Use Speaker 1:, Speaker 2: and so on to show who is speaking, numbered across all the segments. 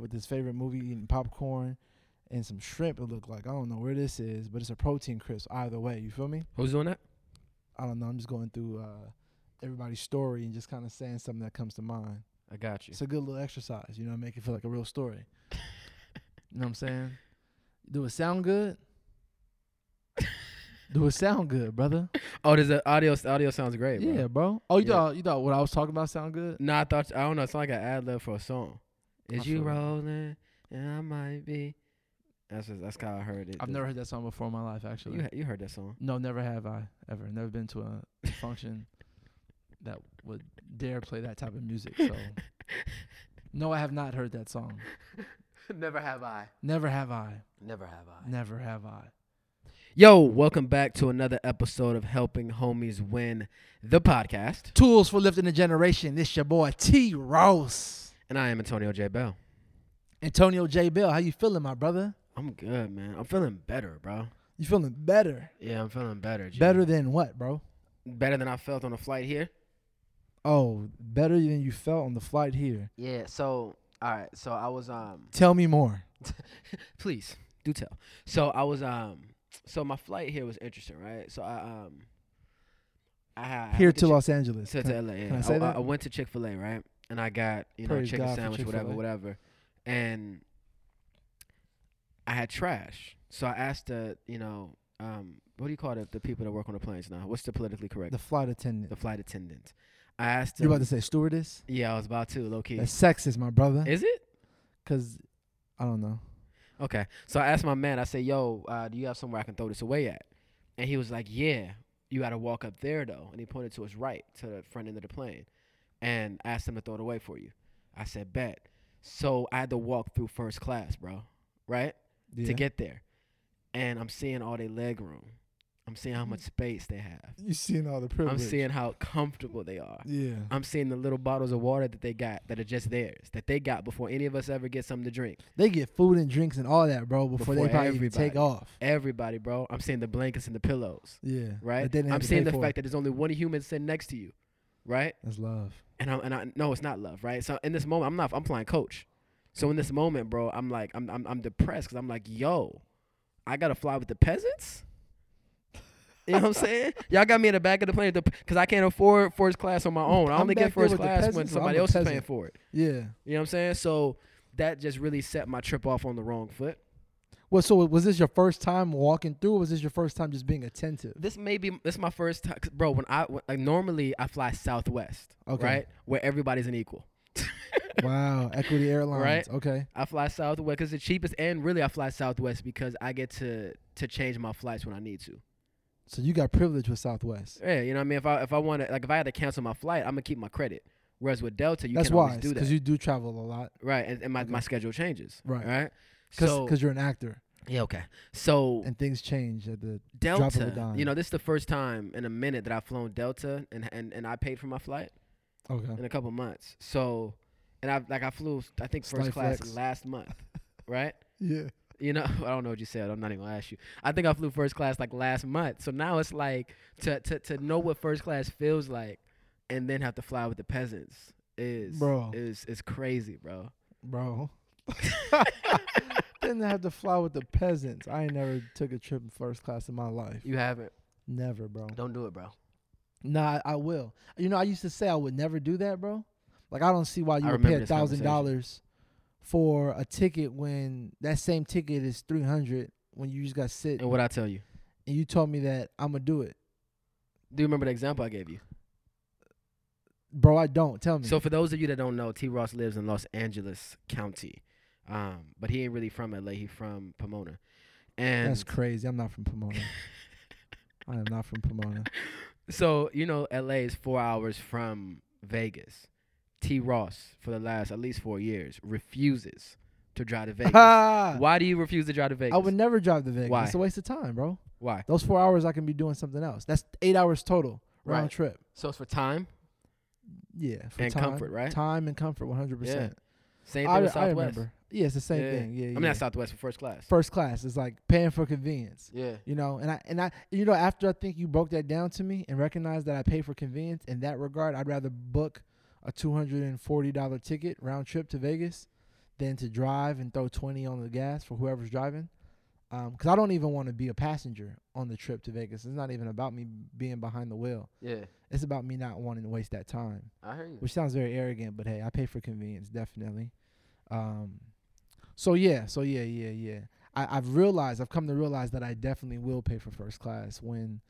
Speaker 1: with his favorite movie, eating popcorn and some shrimp. It looked like I don't know where this is, but it's a protein crisp. Either way, you feel me?
Speaker 2: Who's doing that?
Speaker 1: I don't know. I'm just going through uh, everybody's story and just kind of saying something that comes to mind.
Speaker 2: I got you.
Speaker 1: It's a good little exercise, you know, make it feel like a real story. you know what I'm saying? Do it sound good? Do it sound good, brother?
Speaker 2: Oh, does a audio. The audio sounds great, bro.
Speaker 1: Yeah, bro. Oh, you
Speaker 2: Yeah.
Speaker 1: thought you thought what I was talking about sound good?
Speaker 2: No, I thought I don't know. It's like an ad lib for a song.
Speaker 1: I
Speaker 2: Is you rolling? And I might be. That's just, that's how I heard it.
Speaker 1: I've never heard that song before in my life, actually.
Speaker 2: You, you heard that song?
Speaker 1: No, never have I ever. Never been to a function that would dare play that type of music. So, no, I have not heard that song.
Speaker 2: never have I.
Speaker 1: Never have I.
Speaker 2: Never have I.
Speaker 1: Never have I.
Speaker 2: Yo, welcome back to another episode of Helping Homies Win, the podcast.
Speaker 1: Tools for lifting the generation. This is your boy T Ross,
Speaker 2: And I am Antonio J. Bell.
Speaker 1: Antonio J Bell. How you feeling, my brother?
Speaker 2: I'm good, man. I'm feeling better, bro.
Speaker 1: You feeling better?
Speaker 2: Yeah, I'm feeling better. G.
Speaker 1: Better than what, bro?
Speaker 2: better than I felt on the flight here.
Speaker 1: Oh, better than you felt on the flight here.
Speaker 2: Yeah. So, all right. So I was um.
Speaker 1: Tell me more.
Speaker 2: Please do tell. So I was um. So my flight here was interesting, right? So I um. I had I
Speaker 1: Here
Speaker 2: went
Speaker 1: to
Speaker 2: Chick-
Speaker 1: Los Angeles.
Speaker 2: to, to LA. Yeah.
Speaker 1: can I say that?
Speaker 2: I went to Chick Fil A, right? And I got you know
Speaker 1: Praise
Speaker 2: chicken
Speaker 1: God
Speaker 2: sandwich, whatever, whatever. And I had trash, so I asked the you know um what do you call it the people that work on the planes now? What's the politically correct?
Speaker 1: The flight attendant.
Speaker 2: The flight attendant. I asked
Speaker 1: You about to say stewardess?
Speaker 2: yeah, I was about to low key.
Speaker 1: That's sexist, my brother.
Speaker 2: Is it?
Speaker 1: Cause I don't know.
Speaker 2: Okay. So I asked my man, I said, yo, uh, do you have somewhere I can throw this away at? And he was like, yeah, you got to walk up there, though. And he pointed to his right, to the front end of the plane. And asked him to throw it away for you. I said, bet. So I had to walk through first class, bro, right?
Speaker 1: Yeah.
Speaker 2: To get there. And I'm seeing all their leg room. I'm seeing how much space they have.
Speaker 1: you seeing all the privilege.
Speaker 2: I'm seeing how comfortable they are.
Speaker 1: Yeah.
Speaker 2: I'm seeing the little bottles of water that they got that are just theirs, that they got before any of us ever get something to drink.
Speaker 1: They get food and drinks and all that, bro, before,
Speaker 2: Before
Speaker 1: they probably take off.
Speaker 2: Everybody, bro. I'm seeing the blankets and the pillows.
Speaker 1: Yeah.
Speaker 2: right?
Speaker 1: That they didn't have
Speaker 2: I'm seeing the fact that there's only one human sitting next to you, right?
Speaker 1: That's love.
Speaker 2: And I and I no, it's not love, right? So in this moment, I'm not. I'm playing coach. So in this moment, bro, I'm like, I'm I'm, I'm depressed because I'm like, yo, I gotta fly with the peasants. You know what I'm saying? Y'all got me in the back of the plane because I can't afford first class on my own. I
Speaker 1: I'm
Speaker 2: only get first class when
Speaker 1: peasants, or
Speaker 2: somebody
Speaker 1: I'm
Speaker 2: else is paying for it.
Speaker 1: Yeah.
Speaker 2: You know what I'm saying? So that just really set my trip off on the wrong foot.
Speaker 1: Well, so was this your first time walking through, or was this your first time just being attentive?
Speaker 2: This may be this is my first time, bro. When I when, like normally I fly Southwest,
Speaker 1: Okay.
Speaker 2: right, where everybody's an equal.
Speaker 1: wow. Equity Airlines.
Speaker 2: Right?
Speaker 1: Okay.
Speaker 2: I fly Southwest because it's the cheapest, and really I fly Southwest because I get to to change my flights when I need to.
Speaker 1: So you got privilege with Southwest.
Speaker 2: Yeah, you know what I mean. If I if I want to like if I had to cancel my flight, I'm gonna keep my credit. Whereas with Delta, you
Speaker 1: That's
Speaker 2: can always do that,
Speaker 1: because you do travel a lot.
Speaker 2: right? And, and my,
Speaker 1: Okay.
Speaker 2: my schedule changes,
Speaker 1: Right.
Speaker 2: Right.
Speaker 1: Because
Speaker 2: So
Speaker 1: you're an actor
Speaker 2: yeah, okay. So
Speaker 1: and things change at the drop of a
Speaker 2: Delta, you know, this is the first time in a minute that I've flown Delta, and and and I paid for my flight
Speaker 1: okay.
Speaker 2: in a couple months. So, and I like I flew I think first
Speaker 1: Slight
Speaker 2: class
Speaker 1: flex.
Speaker 2: last month, right?
Speaker 1: Yeah.
Speaker 2: You know, I don't know what you said. I'm not even gonna ask you. I think I flew first class like last month. So now it's like to to to know what first class feels like, and then have to fly with the peasants is
Speaker 1: Bro.
Speaker 2: is is crazy, bro.
Speaker 1: bro. Didn't have to fly with the peasants. I ain't never took a trip in first class in my life.
Speaker 2: You haven't.
Speaker 1: Never, bro.
Speaker 2: Don't do it, bro.
Speaker 1: Nah, I, I will. You know, I used to say I would never do that, bro. Like I don't see why you
Speaker 2: I
Speaker 1: would pay a thousand dollars for a ticket when that same ticket is three hundred when you just got sit
Speaker 2: And what I tell you.
Speaker 1: and you told me that I'm gonna do it,
Speaker 2: Do you remember the example I gave you?
Speaker 1: bro. I don't. Tell me.
Speaker 2: So for those of you that don't know, T. Ross lives in Los Angeles County, um, but he ain't really from LA. He from Pomona, and
Speaker 1: That's crazy. I'm not from Pomona. I am not from Pomona.
Speaker 2: So you know, LA is four hours from Vegas. T. Ross, for the last at least four years, refuses to drive to Vegas. Why do you refuse to drive to Vegas?
Speaker 1: I would never drive to Vegas.
Speaker 2: Why?
Speaker 1: It's a waste of time, bro.
Speaker 2: Why?
Speaker 1: Those four hours I can be doing something else. That's eight hours total round
Speaker 2: Right.
Speaker 1: trip.
Speaker 2: So it's for time,
Speaker 1: Yeah, for
Speaker 2: And
Speaker 1: time,
Speaker 2: comfort, right?
Speaker 1: Time and comfort, one hundred percent.
Speaker 2: Same thing
Speaker 1: I,
Speaker 2: with
Speaker 1: I remember. Yeah, it's the same
Speaker 2: Yeah.
Speaker 1: thing. Yeah,
Speaker 2: I
Speaker 1: yeah.
Speaker 2: mean, not Southwest for first class.
Speaker 1: First class is like paying for convenience.
Speaker 2: yeah.
Speaker 1: You know, and I and I you know after I think you broke that down to me and recognized that I pay for convenience in that regard, I'd rather book a two hundred and forty dollar ticket round trip to Vegas than to drive and throw 20 on the gas for whoever's driving. Um, 'cause I don't even want to be a passenger on the trip to Vegas. It's not even about me being behind the wheel.
Speaker 2: Yeah,
Speaker 1: It's about me not wanting to waste that time,
Speaker 2: I hear you.
Speaker 1: which sounds very arrogant, but hey, I pay for convenience, definitely. Um, so yeah, so yeah, yeah, yeah. I, I've realized, I've come to realize that I definitely will pay for first class when,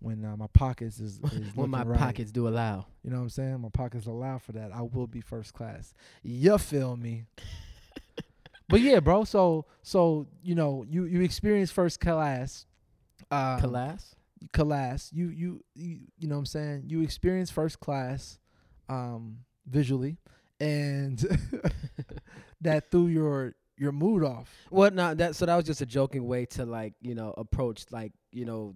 Speaker 1: when uh, my pockets is, is
Speaker 2: when my
Speaker 1: right.
Speaker 2: pockets do allow.
Speaker 1: You know what I'm saying? My pockets allow for that. I will be first class. You feel me? But yeah, bro. So so you know you you experience first class. Um,
Speaker 2: Class.
Speaker 1: class. You, you you you know what I'm saying? You experience first class um visually and that threw your your mood off.
Speaker 2: What? No, that so that was just a joking way to like you know approach like you know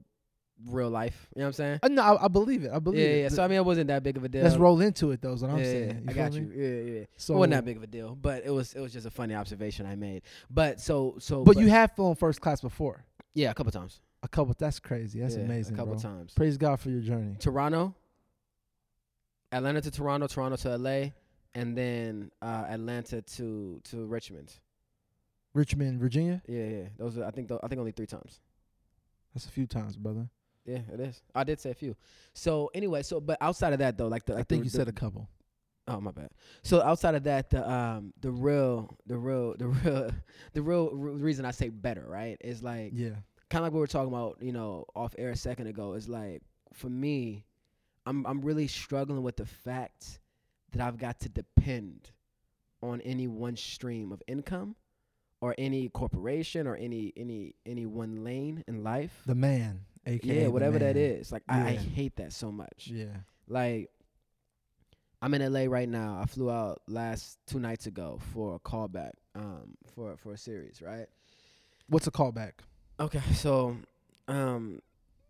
Speaker 2: real life. You know what I'm saying?
Speaker 1: Uh, no, I, I believe it. I believe
Speaker 2: yeah.
Speaker 1: it.
Speaker 2: yeah. So I mean, it wasn't that big of a deal.
Speaker 1: Let's roll into it though, is what I'm
Speaker 2: yeah,
Speaker 1: saying.
Speaker 2: I
Speaker 1: feel
Speaker 2: got
Speaker 1: me?
Speaker 2: you. Yeah, yeah.
Speaker 1: So
Speaker 2: it wasn't that big of a deal, but it was it was just a funny observation I made. But so so.
Speaker 1: But you have flown first class before.
Speaker 2: yeah, a couple times.
Speaker 1: A couple that's crazy. That's
Speaker 2: Yeah,
Speaker 1: amazing.
Speaker 2: A couple
Speaker 1: bro.
Speaker 2: times.
Speaker 1: Praise God for your journey.
Speaker 2: Toronto, Atlanta to Toronto, Toronto to LA, and then uh, Atlanta to to Richmond.
Speaker 1: Richmond, Virginia.
Speaker 2: Yeah, yeah. Those are I think I think only three times.
Speaker 1: That's a few times, brother.
Speaker 2: Yeah, it is. I did say a few. So anyway, so but outside of that though, like the like
Speaker 1: I think
Speaker 2: the,
Speaker 1: you
Speaker 2: the-
Speaker 1: said a couple.
Speaker 2: Oh my bad. So outside of that, the um the real the real the real the real reason I say better right is like
Speaker 1: Yeah.
Speaker 2: kind of like what we were talking about, you know, off air a second ago. Is like for me, I'm I'm really struggling with the fact that I've got to depend on any one stream of income or any corporation or any any any one lane in life.
Speaker 1: The man, aka
Speaker 2: yeah, whatever that is. Like I, I hate that so much.
Speaker 1: Yeah.
Speaker 2: Like I'm in LA right now. I flew out last two nights ago for a callback um for for a series, right?
Speaker 1: What's a callback?
Speaker 2: Okay, so um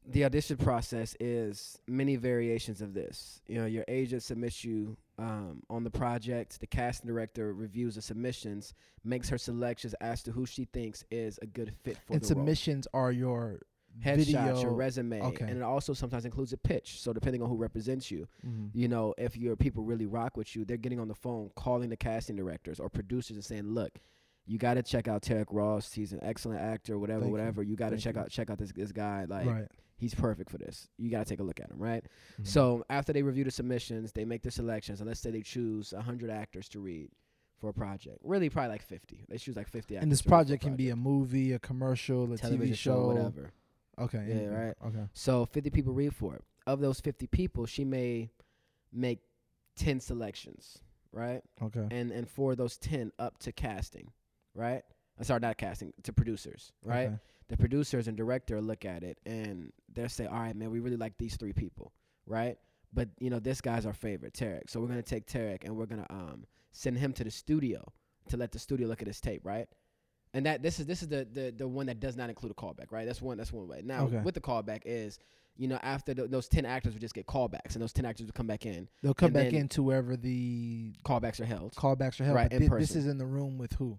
Speaker 2: the audition process is many variations of this. You know, your agent submits you um, on the project. The casting director reviews the submissions, makes her selections as to who she thinks is a good fit for
Speaker 1: and
Speaker 2: the role.
Speaker 1: submissions are your
Speaker 2: Headshots,
Speaker 1: video.
Speaker 2: your resume,
Speaker 1: Okay.
Speaker 2: and it also sometimes includes a pitch. So depending on who represents you,
Speaker 1: Mhm.
Speaker 2: you know, if your people really rock with you, they're getting on the phone, calling the casting directors or producers and saying, "Look, you got to check out Tarek Ross. He's an excellent actor, whatever,
Speaker 1: Thank
Speaker 2: whatever. You, got to check
Speaker 1: you.
Speaker 2: out check out this this guy. Like,
Speaker 1: right.
Speaker 2: he's perfect for this. You got to take a look at him, right?
Speaker 1: Mhm.
Speaker 2: So after they review the submissions, they make their selections, and let's say they choose hundred actors to read for a project. Really, probably like fifty. They choose like fifty. actors
Speaker 1: and this
Speaker 2: to read for a
Speaker 1: project can be a movie, a commercial, a
Speaker 2: television
Speaker 1: TV show,
Speaker 2: whatever.
Speaker 1: Okay.
Speaker 2: Yeah,
Speaker 1: anything.
Speaker 2: right.
Speaker 1: Okay.
Speaker 2: So 50 people read for it. Of those 50 people, she may make 10 selections, right?
Speaker 1: Okay.
Speaker 2: And and for those 10 up to casting, right? I'm sorry, not casting, to producers, right?
Speaker 1: Okay.
Speaker 2: The producers and director look at it and they'll say, "All right, man, we really like these three people, right? But you know, this guy's our favorite, Tarek. So we're gonna take Tarek and we're gonna um send him to the studio to let the studio look at his tape, right? And that this is this is the the the one that does not include a callback, right? That's one that's one way. Now
Speaker 1: Okay.
Speaker 2: with the callback is, you know, after th those ten actors would just get callbacks, and those ten actors would come back in.
Speaker 1: They'll come back into wherever the
Speaker 2: Callbacks are held.
Speaker 1: callbacks are held.
Speaker 2: Right, in
Speaker 1: thi- this is in the room with who?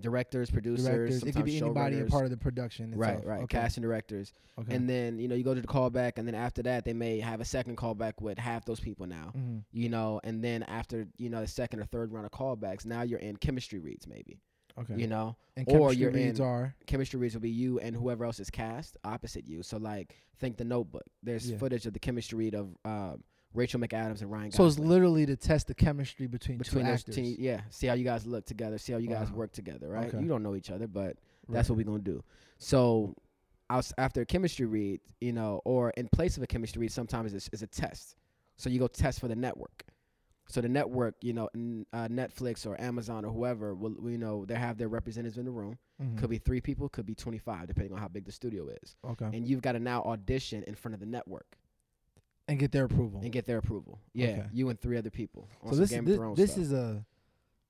Speaker 2: Directors, producers,
Speaker 1: Directors. It could be anybody a part of the production.
Speaker 2: Right,
Speaker 1: itself.
Speaker 2: right.
Speaker 1: Okay.
Speaker 2: Casting directors.
Speaker 1: Okay.
Speaker 2: And then, you know, you go to the callback, and then after that, they may have a second callback with half those people now.
Speaker 1: Mhm.
Speaker 2: You know, and then after, you know, the second or third round of callbacks, now you're in chemistry reads, maybe.
Speaker 1: Okay.
Speaker 2: You know,
Speaker 1: and
Speaker 2: or you're
Speaker 1: reads
Speaker 2: in-
Speaker 1: are
Speaker 2: chemistry reads will be you and whoever else is cast opposite you. So, like, think the notebook. There's
Speaker 1: Yeah.
Speaker 2: footage of the chemistry read of um, Rachel McAdams and Ryan
Speaker 1: so it's literally to test the chemistry between,
Speaker 2: between
Speaker 1: two
Speaker 2: those
Speaker 1: actors.
Speaker 2: teams. Yeah, see how you guys look together, see how you guys work together, right?
Speaker 1: Okay.
Speaker 2: You don't know each other, but
Speaker 1: Right.
Speaker 2: that's what we're gonna do. So, after a chemistry read, you know, or in place of a chemistry read, sometimes it's, it's a test. So you go test for the network. So the network, you know, n- uh, Netflix or Amazon or whoever, will you know they have their representatives in the room.
Speaker 1: Mhm.
Speaker 2: Could be three people, could be twenty five, depending on how big the studio is.
Speaker 1: okay.
Speaker 2: And you've got to now audition in front of the network
Speaker 1: And get their approval.
Speaker 2: and get their approval. Yeah,
Speaker 1: Okay.
Speaker 2: you and three other people. On
Speaker 1: so this
Speaker 2: Game
Speaker 1: this, this is a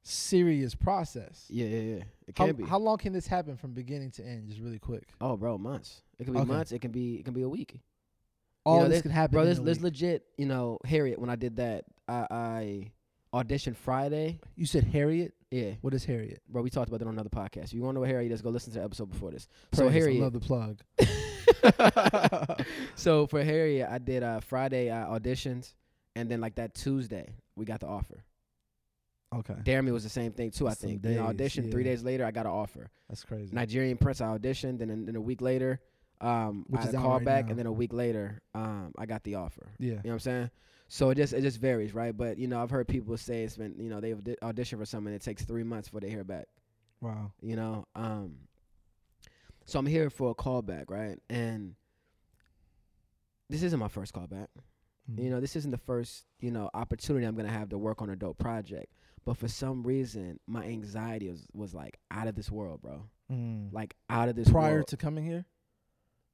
Speaker 1: serious process.
Speaker 2: yeah, yeah, yeah. It
Speaker 1: How,
Speaker 2: can be.
Speaker 1: how long can this happen from beginning to end? Just really quick.
Speaker 2: Oh, bro, months. It can be
Speaker 1: Okay.
Speaker 2: months. It can be. It can be a week.
Speaker 1: All
Speaker 2: know,
Speaker 1: this could happen.
Speaker 2: Bro,
Speaker 1: in
Speaker 2: there's,
Speaker 1: a
Speaker 2: there's
Speaker 1: week.
Speaker 2: legit. You know, Harriet. When I did that, I, I auditioned Friday.
Speaker 1: You said Harriet.
Speaker 2: Yeah,
Speaker 1: What is Harriet?
Speaker 2: bro. We talked about that on another podcast. If you want to know what Harriet is, go listen to the episode before this.
Speaker 1: Praise,
Speaker 2: So
Speaker 1: I
Speaker 2: Harriet.
Speaker 1: love the plug.
Speaker 2: so for Harriet, I did uh, Friday. I auditioned, and then like that Tuesday, we got the offer.
Speaker 1: Okay,
Speaker 2: Dare Me was the same thing too. I
Speaker 1: Some
Speaker 2: think. You know,
Speaker 1: days,
Speaker 2: auditioned three days later, I got an offer.
Speaker 1: that's crazy.
Speaker 2: Nigerian Prince, I auditioned, and then, then a week later, um,
Speaker 1: Which
Speaker 2: I had
Speaker 1: is
Speaker 2: a
Speaker 1: out
Speaker 2: call
Speaker 1: right
Speaker 2: back,
Speaker 1: now.
Speaker 2: and then a week later, um, I got the offer.
Speaker 1: yeah,
Speaker 2: You know what I'm saying? So it just it just varies, right? But you know, I've heard people say it's been you know they've audi- auditioned for something, it takes three months before they hear back.
Speaker 1: wow.
Speaker 2: You know, um, so I'm here for a callback, right? And this isn't my first callback.
Speaker 1: Mhm.
Speaker 2: You know, this isn't the first, you know, opportunity I'm gonna have to work on a dope project. But for some reason, my anxiety was, was like out of this world, bro.
Speaker 1: Mm.
Speaker 2: Like out of this
Speaker 1: prior
Speaker 2: world.
Speaker 1: to coming here.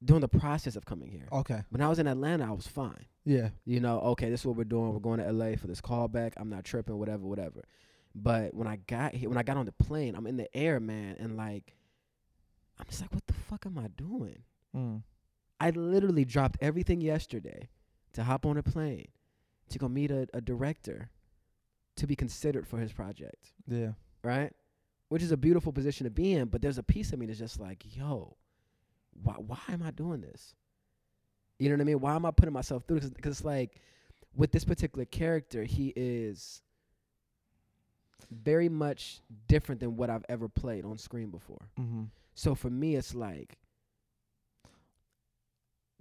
Speaker 2: During the process of coming here.
Speaker 1: Okay,
Speaker 2: When I was in Atlanta, I was fine.
Speaker 1: yeah,
Speaker 2: You know, okay, this is what we're doing. We're going to LA for this callback. I'm not tripping, whatever, whatever. But when I got here, when I got on the plane, I'm in the air, man, and like, I'm just like, what the fuck am I doing?
Speaker 1: mm.
Speaker 2: I literally dropped everything yesterday to hop on a plane to go meet a, a director to be considered for his project,
Speaker 1: yeah,
Speaker 2: right? Which is a beautiful position to be in, but there's a piece of me that's just like, yo, why why am I doing this? You know what I mean? Why am I putting myself through this? Because it's like with this particular character, he is very much different than what I've ever played on screen before.
Speaker 1: mm-hmm.
Speaker 2: So for me, it's like,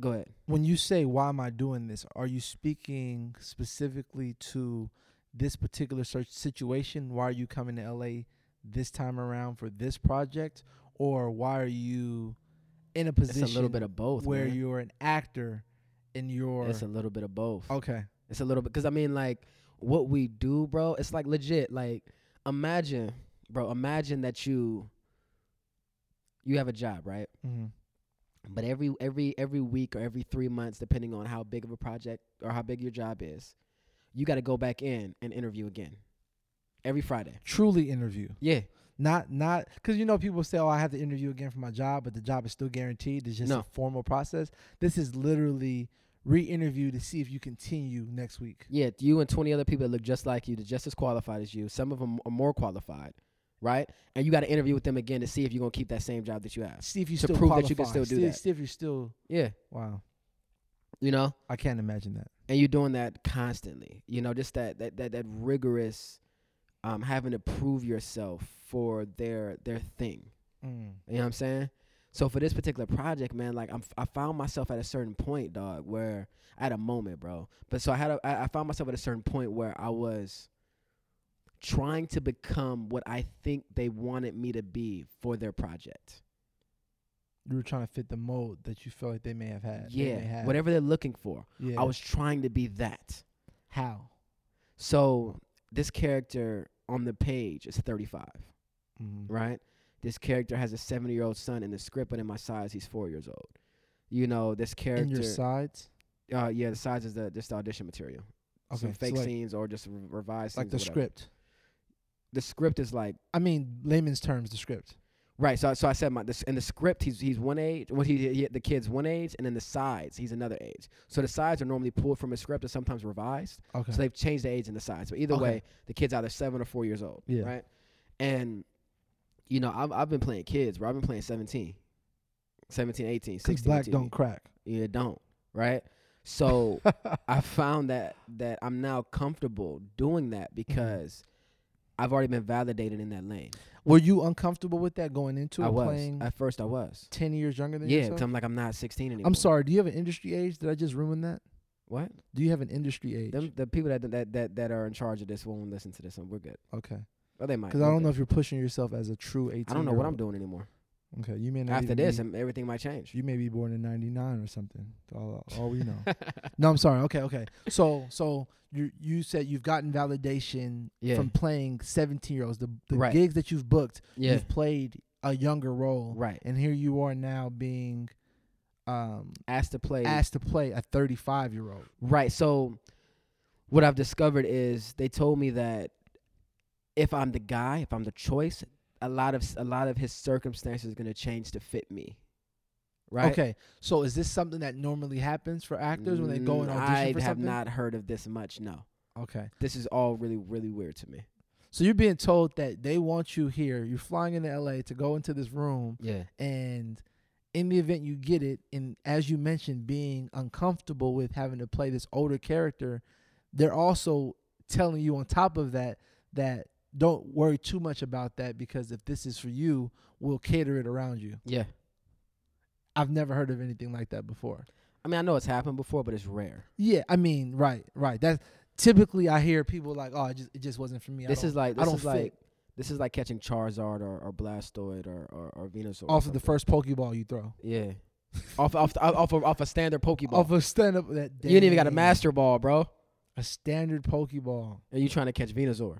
Speaker 2: go ahead.
Speaker 1: when you say why am I doing this, are you speaking specifically to this particular search situation? Why are you coming to LA this time around for this project, or why are you in a position
Speaker 2: It's a little bit of both.
Speaker 1: where
Speaker 2: man.
Speaker 1: you're an actor and you're
Speaker 2: It's a little bit of both.
Speaker 1: okay?
Speaker 2: It's a little bit because I mean, like, what we do, bro. It's like legit. Like, imagine, bro. Imagine that you you have a job, right?
Speaker 1: Mm-hmm.
Speaker 2: But every every every week or every three months, depending on how big of a project or how big your job is, you got to go back in and interview again every Friday.
Speaker 1: Truly interview,
Speaker 2: Yeah,
Speaker 1: not not because you know people say, "Oh, I have to interview again for my job," but the job is still guaranteed. It's just
Speaker 2: No.
Speaker 1: a formal process. This is literally re-interview to see if you continue next week.
Speaker 2: yeah. You and twenty other people that look just like you, that just as qualified as you. Some of them are more qualified, right? And you got to interview with them again to see if you're gonna keep that same job that you have.
Speaker 1: See if you
Speaker 2: To
Speaker 1: still
Speaker 2: prove that you can still do
Speaker 1: see,
Speaker 2: that.
Speaker 1: See if you're still
Speaker 2: Yeah,
Speaker 1: wow.
Speaker 2: you know.
Speaker 1: I can't imagine that.
Speaker 2: and you're doing that constantly. You know, just that that that, that rigorous, um, having to prove yourself for their their thing.
Speaker 1: Mm.
Speaker 2: You know what I'm saying? So for this particular project, man, like I'm, I found myself at a certain point, dog, where I had a moment, bro. But so I had, a, I I found myself at a certain point where I was trying to become what I think they wanted me to be for their project.
Speaker 1: You were trying to fit the mold that you felt like they may have had.
Speaker 2: Yeah,
Speaker 1: may have.
Speaker 2: whatever they're looking for.
Speaker 1: Yeah.
Speaker 2: I was trying to be that.
Speaker 1: how.
Speaker 2: So this character on the page is 35.
Speaker 1: Mm.
Speaker 2: right? This character has a seven year old son in the script, but in my size, he's four years old. You know, this
Speaker 1: In
Speaker 2: character.
Speaker 1: your sides.
Speaker 2: uh, yeah, the sides is the just the audition material.
Speaker 1: Okay.
Speaker 2: Some fake
Speaker 1: so like,
Speaker 2: scenes or just re- revised
Speaker 1: like the script.
Speaker 2: The script is like
Speaker 1: I mean, layman's terms, the script.
Speaker 2: Right. So so I said my this in the script he's he's one age. Well, he, he the kid's one age, and then the sides he's another age. So the sides are normally pulled from a script and sometimes revised.
Speaker 1: Okay.
Speaker 2: So they've changed the age and the sides. But either
Speaker 1: Okay.
Speaker 2: way, the kid's either seven or four years old.
Speaker 1: Yeah.
Speaker 2: Right. And you know, I've I've been playing kids, bro. I've been playing 17, 17, 18, 16.
Speaker 1: black
Speaker 2: on TV.
Speaker 1: don't crack.
Speaker 2: Yeah, don't. Right. So I found that that I'm now comfortable doing
Speaker 1: Mm-hmm.
Speaker 2: that because I've already been validated in that lane.
Speaker 1: Were you uncomfortable with that going into
Speaker 2: I
Speaker 1: it,
Speaker 2: was
Speaker 1: playing
Speaker 2: at first. I was.
Speaker 1: ten years younger than you?
Speaker 2: Yeah,
Speaker 1: yourself?
Speaker 2: because I'm like I'm not 16 anymore.
Speaker 1: I'm sorry. Do you have an industry age? Did I just ruin that?
Speaker 2: What?
Speaker 1: Do you have an industry age?
Speaker 2: Them, the people that, that that that are in charge of this won't listen to this, and we're good.
Speaker 1: okay.
Speaker 2: Well, they might.
Speaker 1: Because I
Speaker 2: we're
Speaker 1: don't know
Speaker 2: good.
Speaker 1: if you're pushing yourself as a true 18.
Speaker 2: I don't know what I'm doing anymore.
Speaker 1: Okay, you may not
Speaker 2: After this,
Speaker 1: be-
Speaker 2: everything might change.
Speaker 1: you may be born in '99 or something. All, all we know. no, I'm sorry. Okay, okay. So, so you you said you've gotten validation
Speaker 2: Yeah.
Speaker 1: from playing 17 year olds. The the
Speaker 2: Right.
Speaker 1: gigs that you've booked,
Speaker 2: yeah.
Speaker 1: you've played a younger role,
Speaker 2: Right.
Speaker 1: and here you are now being um,
Speaker 2: Asked to play.
Speaker 1: asked to play a 35 year old.
Speaker 2: Right. So what I've discovered is they told me that if I'm the guy, if I'm the choice, a lot of a lot of his circumstances is going to change to fit me. Right?
Speaker 1: Okay, so is this something that normally happens for actors when they go and
Speaker 2: Mm,
Speaker 1: audition
Speaker 2: I
Speaker 1: for
Speaker 2: have not heard of this much. No.
Speaker 1: Okay,
Speaker 2: This is all really really weird to me.
Speaker 1: so you're being told that they want you here. You're flying into LA to go into this room,
Speaker 2: Yeah.
Speaker 1: and in the event you get it, and as you mentioned, being uncomfortable with having to play this older character, they're also telling you on top of that that don't worry too much about that because if this is for you, we'll cater it around you.
Speaker 2: Yeah.
Speaker 1: I've never heard of anything like that before.
Speaker 2: I mean, I know it's happened before, but it's rare.
Speaker 1: Yeah, I mean, right, right. That's typically I hear people like, "Oh, it just it just wasn't for me." I
Speaker 2: This is like
Speaker 1: I don't
Speaker 2: is like this is like catching Charizard or, or Blastoise or or, or Venusaur. or
Speaker 1: off of the first Pokeball you throw.
Speaker 2: Yeah. off off off of, off a standard Pokeball.
Speaker 1: Off a stand up that
Speaker 2: you ain't even got a. Master Ball, bro.
Speaker 1: A standard Pokeball.
Speaker 2: And you trying to catch Venusaur.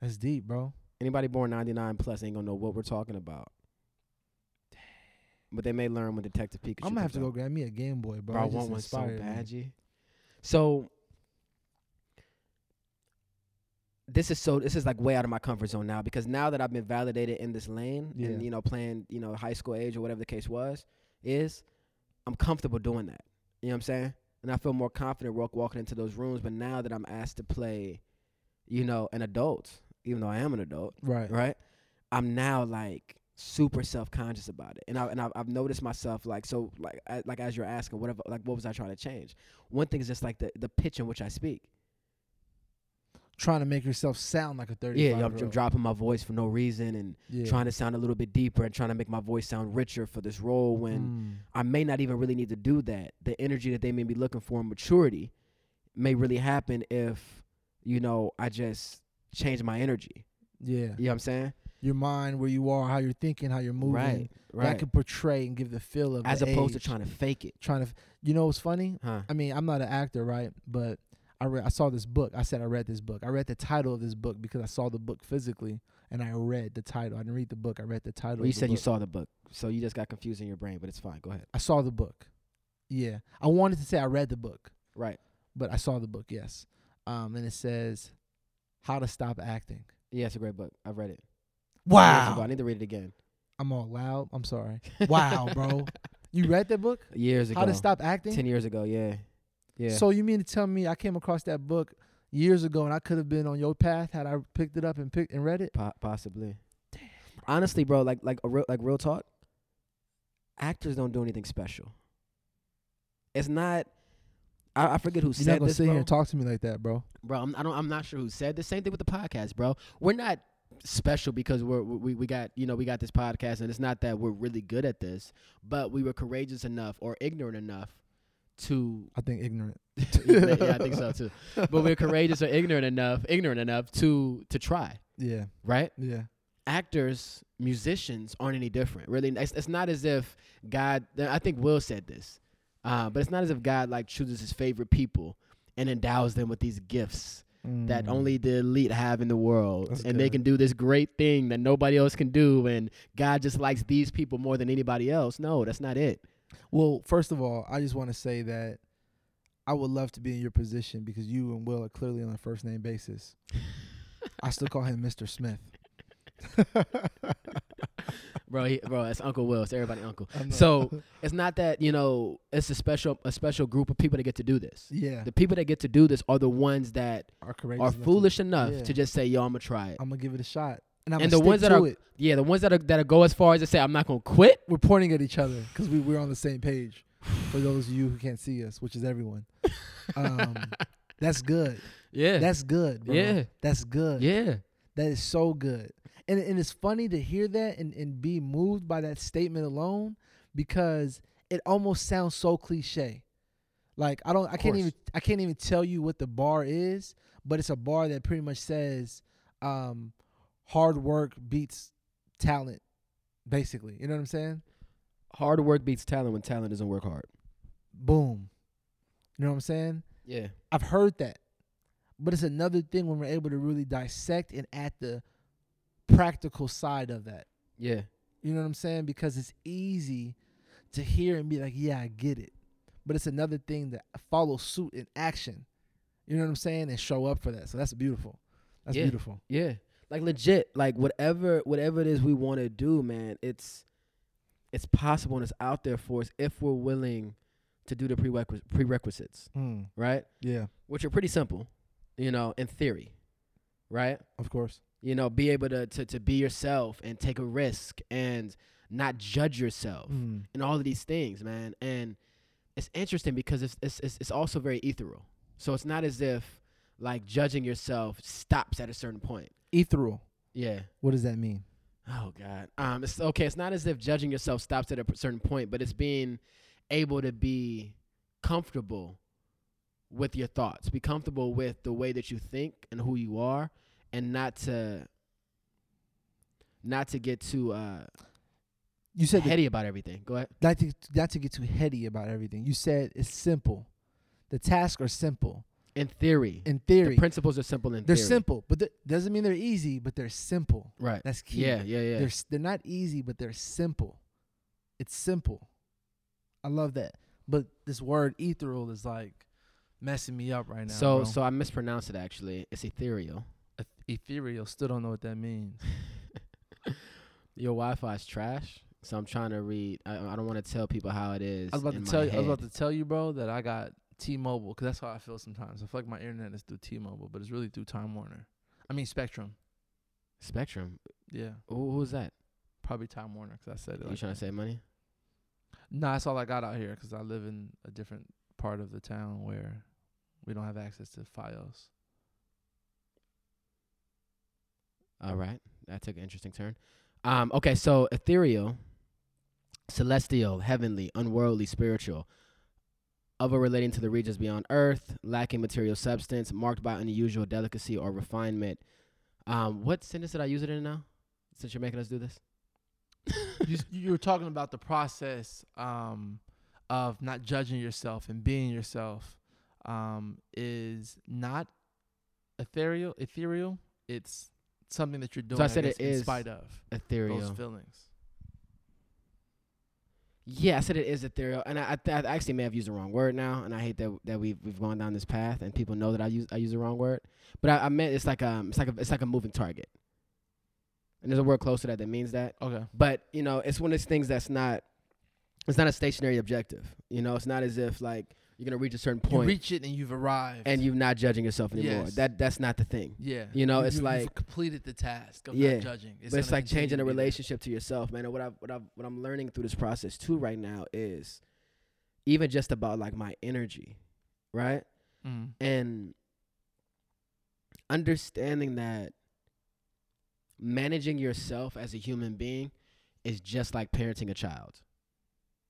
Speaker 1: That's deep, bro.
Speaker 2: Anybody born 99 plus ain't gonna know what we're talking about. But they may learn when Detective Pikachu.
Speaker 1: I'm gonna have to go grab me a Game Boy, bro.
Speaker 2: Bro, I want one so bad, G. So this is so this is like way out of my comfort zone now because now that I've been validated in this lane
Speaker 1: Yeah.
Speaker 2: and you know playing you know high school age or whatever the case was is I'm comfortable doing that. You know what I'm saying? And I feel more confident walk, walking into those rooms. But now that I'm asked to play, you know, an adult, even though I am an adult,
Speaker 1: Right.
Speaker 2: right? I'm now like super self conscious about it, and I and I've, I've noticed myself like so like I, like as you're asking, whatever like what was I trying to change? One thing is just like the the pitch in which I speak.
Speaker 1: Trying to make yourself sound like a 35
Speaker 2: Yeah,
Speaker 1: year
Speaker 2: I'm. I'm dropping my voice for no reason and
Speaker 1: yeah.
Speaker 2: trying to sound a little bit deeper and trying to make my voice sound richer for this role when
Speaker 1: Mm.
Speaker 2: I may not even really need to do that. The energy that they may be looking for in maturity may really happen if you know I just change my energy.
Speaker 1: Yeah.
Speaker 2: You know what I'm saying?
Speaker 1: Your mind, where you are, how you're thinking, how you're moving.
Speaker 2: Right,
Speaker 1: That
Speaker 2: right.
Speaker 1: can portray and give the feel of
Speaker 2: As opposed to trying to fake it,
Speaker 1: trying to. f- You know what's funny?
Speaker 2: huh?
Speaker 1: I mean, I'm not an actor, right? But I read, I saw this book. I said I read this book. I read the title of this book because I saw the book physically, and I read the title. I didn't read the book. I read the title.
Speaker 2: Well, you said you saw the book, so you just got confused in your brain, but it's fine. Go ahead.
Speaker 1: I saw the book. Yeah, I wanted to say I read the book,
Speaker 2: Right.
Speaker 1: but I saw the book. Yes, um, and it says how to stop acting.
Speaker 2: Yeah, it's a great book. I've read it. Wow. I need to read it again.
Speaker 1: I'm all loud. I'm sorry. Wow, bro, you read that book?
Speaker 2: Years ago.
Speaker 1: How to stop acting?
Speaker 2: Ten years ago. Yeah. Yeah.
Speaker 1: So you mean to tell me I came across that book years ago and I could have been on your path had I picked it up and picked and read it?
Speaker 2: Po- possibly. Honestly, bro, like like a real like real talk. Actors don't do anything special. It's not. I, I forget who
Speaker 1: You're
Speaker 2: said
Speaker 1: not gonna
Speaker 2: this,
Speaker 1: sit
Speaker 2: bro.
Speaker 1: here and talk to me like that, bro.
Speaker 2: bro. I'm, I don't. I'm not sure who said the same thing with the podcast, bro. We're not special because we're we we got you know we got this podcast, and it's not that we're really good at this, but we were courageous enough or ignorant enough to.
Speaker 1: I think ignorant.
Speaker 2: yeah, I think so too. But we're courageous or ignorant enough, ignorant enough to to try,
Speaker 1: Yeah,
Speaker 2: right?
Speaker 1: yeah.
Speaker 2: actors, musicians aren't any different. Really, it's, it's not as if God. I think Will said this, uh, but it's not as if God like chooses His favorite people and endows them with these gifts that
Speaker 1: Mm.
Speaker 2: only the elite have in the world,
Speaker 1: That's
Speaker 2: and they can do this great thing that nobody else can do, and God just likes these people more than anybody else. No, that's not it.
Speaker 1: Well, first of all, I just want to say that I would love to be in your position because you and Will are clearly on a first name basis. I still call him Mr. Smith.
Speaker 2: Bro, he, bro, it's Uncle Will. It's everybody Uncle. So it's not that you know it's a special a special group of people that get to do this.
Speaker 1: yeah,
Speaker 2: The people that get to do this are the ones that
Speaker 1: are
Speaker 2: are foolish enough
Speaker 1: yeah.
Speaker 2: to just say, "Yo, I'm gonna try it."
Speaker 1: I'm gonna give it a shot, and I'm
Speaker 2: And the ones that
Speaker 1: to
Speaker 2: are-
Speaker 1: it.
Speaker 2: Yeah, the ones that are that go as far as to say, "I'm not gonna quit."
Speaker 1: We're pointing at each other because we we're on the same page. For those of you who can't see us, which is everyone, um, that's good.
Speaker 2: Yeah,
Speaker 1: That's good. Bro.
Speaker 2: Yeah.
Speaker 1: that's good.
Speaker 2: yeah,
Speaker 1: That is so good. And and it's funny to hear that and, and be moved by that statement alone because it almost sounds so cliche. Like I don't I can't even I can't even tell you what the bar is, but it's a bar that pretty much says um hard work beats talent basically. You know what I'm saying?
Speaker 2: hard work beats talent when talent doesn't work hard.
Speaker 1: Boom. You know what I'm saying?
Speaker 2: Yeah,
Speaker 1: I've heard that. But it's another thing when we're able to really dissect and at the practical side of that.
Speaker 2: yeah,
Speaker 1: You know what I'm saying? Because it's easy to hear and be like, yeah, I get it. But it's another thing to follow suit in action. You know what I'm saying? And show up for that. So that's beautiful. That's
Speaker 2: Yeah.
Speaker 1: beautiful.
Speaker 2: yeah. Like legit, like whatever whatever it is we want to do, man. It's it's possible and it's out there for us if we're willing to do the prerequis- prerequisites,
Speaker 1: Mm,
Speaker 2: right?
Speaker 1: yeah,
Speaker 2: Which are pretty simple, you know, in theory, right?
Speaker 1: of course.
Speaker 2: You know be able to, to to be yourself and take a risk and not judge yourself
Speaker 1: Mm,
Speaker 2: and all of these things man and it's interesting because it's it's it's, it's also very ethereal so it's not as if like judging yourself stops at a certain point.
Speaker 1: Ethereal.
Speaker 2: Yeah.
Speaker 1: What does that mean?
Speaker 2: Oh God. Um. It's okay. It's not as if judging yourself stops at a certain point, but it's being able to be comfortable with your thoughts, be comfortable with the way that you think and who you are, and not to not to get too uh
Speaker 1: You said
Speaker 2: heady about everything. Go ahead.
Speaker 1: not to not to get too heady about everything. You said it's simple. The tasks are simple
Speaker 2: In theory,
Speaker 1: in
Speaker 2: the
Speaker 1: theory.
Speaker 2: principles are simple in
Speaker 1: they're
Speaker 2: theory.
Speaker 1: simple, but th- doesn't mean they're easy. But they're simple.
Speaker 2: Right.
Speaker 1: That's key.
Speaker 2: Yeah. Yeah. Yeah.
Speaker 1: They're they're not easy, but they're simple. It's simple. I love that. But this word ethereal is like messing me up right now.
Speaker 2: so
Speaker 1: bro.
Speaker 2: so I mispronounced it actually. It's ethereal.
Speaker 1: Eth- ethereal. Still don't know what that means.
Speaker 2: Your Wi-Fi is trash. So I'm trying to read. I, I don't want to tell people how it is.
Speaker 1: I was about to tell you. I was about to tell you, bro, that I got T-Mobile because that's how I feel sometimes. I feel like my internet is through T-Mobile, but it's really through Time Warner. I mean Spectrum.
Speaker 2: Spectrum.
Speaker 1: Yeah,
Speaker 2: Who, who's that?
Speaker 1: probably Time Warner because I said it.
Speaker 2: you
Speaker 1: Like
Speaker 2: trying to save money?
Speaker 1: Nah, that's all I got out here because I live in a different part of the town where we don't have access to FiOS.
Speaker 2: All right, that took an interesting turn. Um, okay, so ethereal, celestial, heavenly, unworldly, spiritual, of or relating to the regions beyond Earth, lacking material substance, marked by unusual delicacy or refinement. Um, what sentence did I use it in now? Since you're making us do this.
Speaker 1: you, you were talking about the process um, of not judging yourself and being yourself um, is not ethereal. Ethereal. It's something that you're doing.
Speaker 2: So I said
Speaker 1: guess,
Speaker 2: it
Speaker 1: in
Speaker 2: is
Speaker 1: spite of
Speaker 2: Ethereal.
Speaker 1: those feelings.
Speaker 2: Yeah, I said it is ethereal, and I, I, th- I actually may have used the wrong word now, and I hate that that we've we've gone down this path, and people know that I use I use the wrong word, but I, I meant it's like um it's like a it's like a moving target, and there's a word close to that that means that,
Speaker 1: Okay.
Speaker 2: but you know it's one of those things that's not it's not a stationary objective, you know, it's not as if like you're gonna reach a certain point.
Speaker 1: You reach it and you've arrived.
Speaker 2: and you're not judging yourself anymore.
Speaker 1: Yes.
Speaker 2: That that's not the thing.
Speaker 1: yeah,
Speaker 2: you know, it's
Speaker 1: you've
Speaker 2: like-
Speaker 1: completed the task of
Speaker 2: Yeah,
Speaker 1: not judging.
Speaker 2: but it's like changing a relationship to yourself, man. And what I what I what I'm learning through this process too right now is even just about like my energy, right?
Speaker 1: Mm.
Speaker 2: And understanding that managing yourself as a human being is just like parenting a child,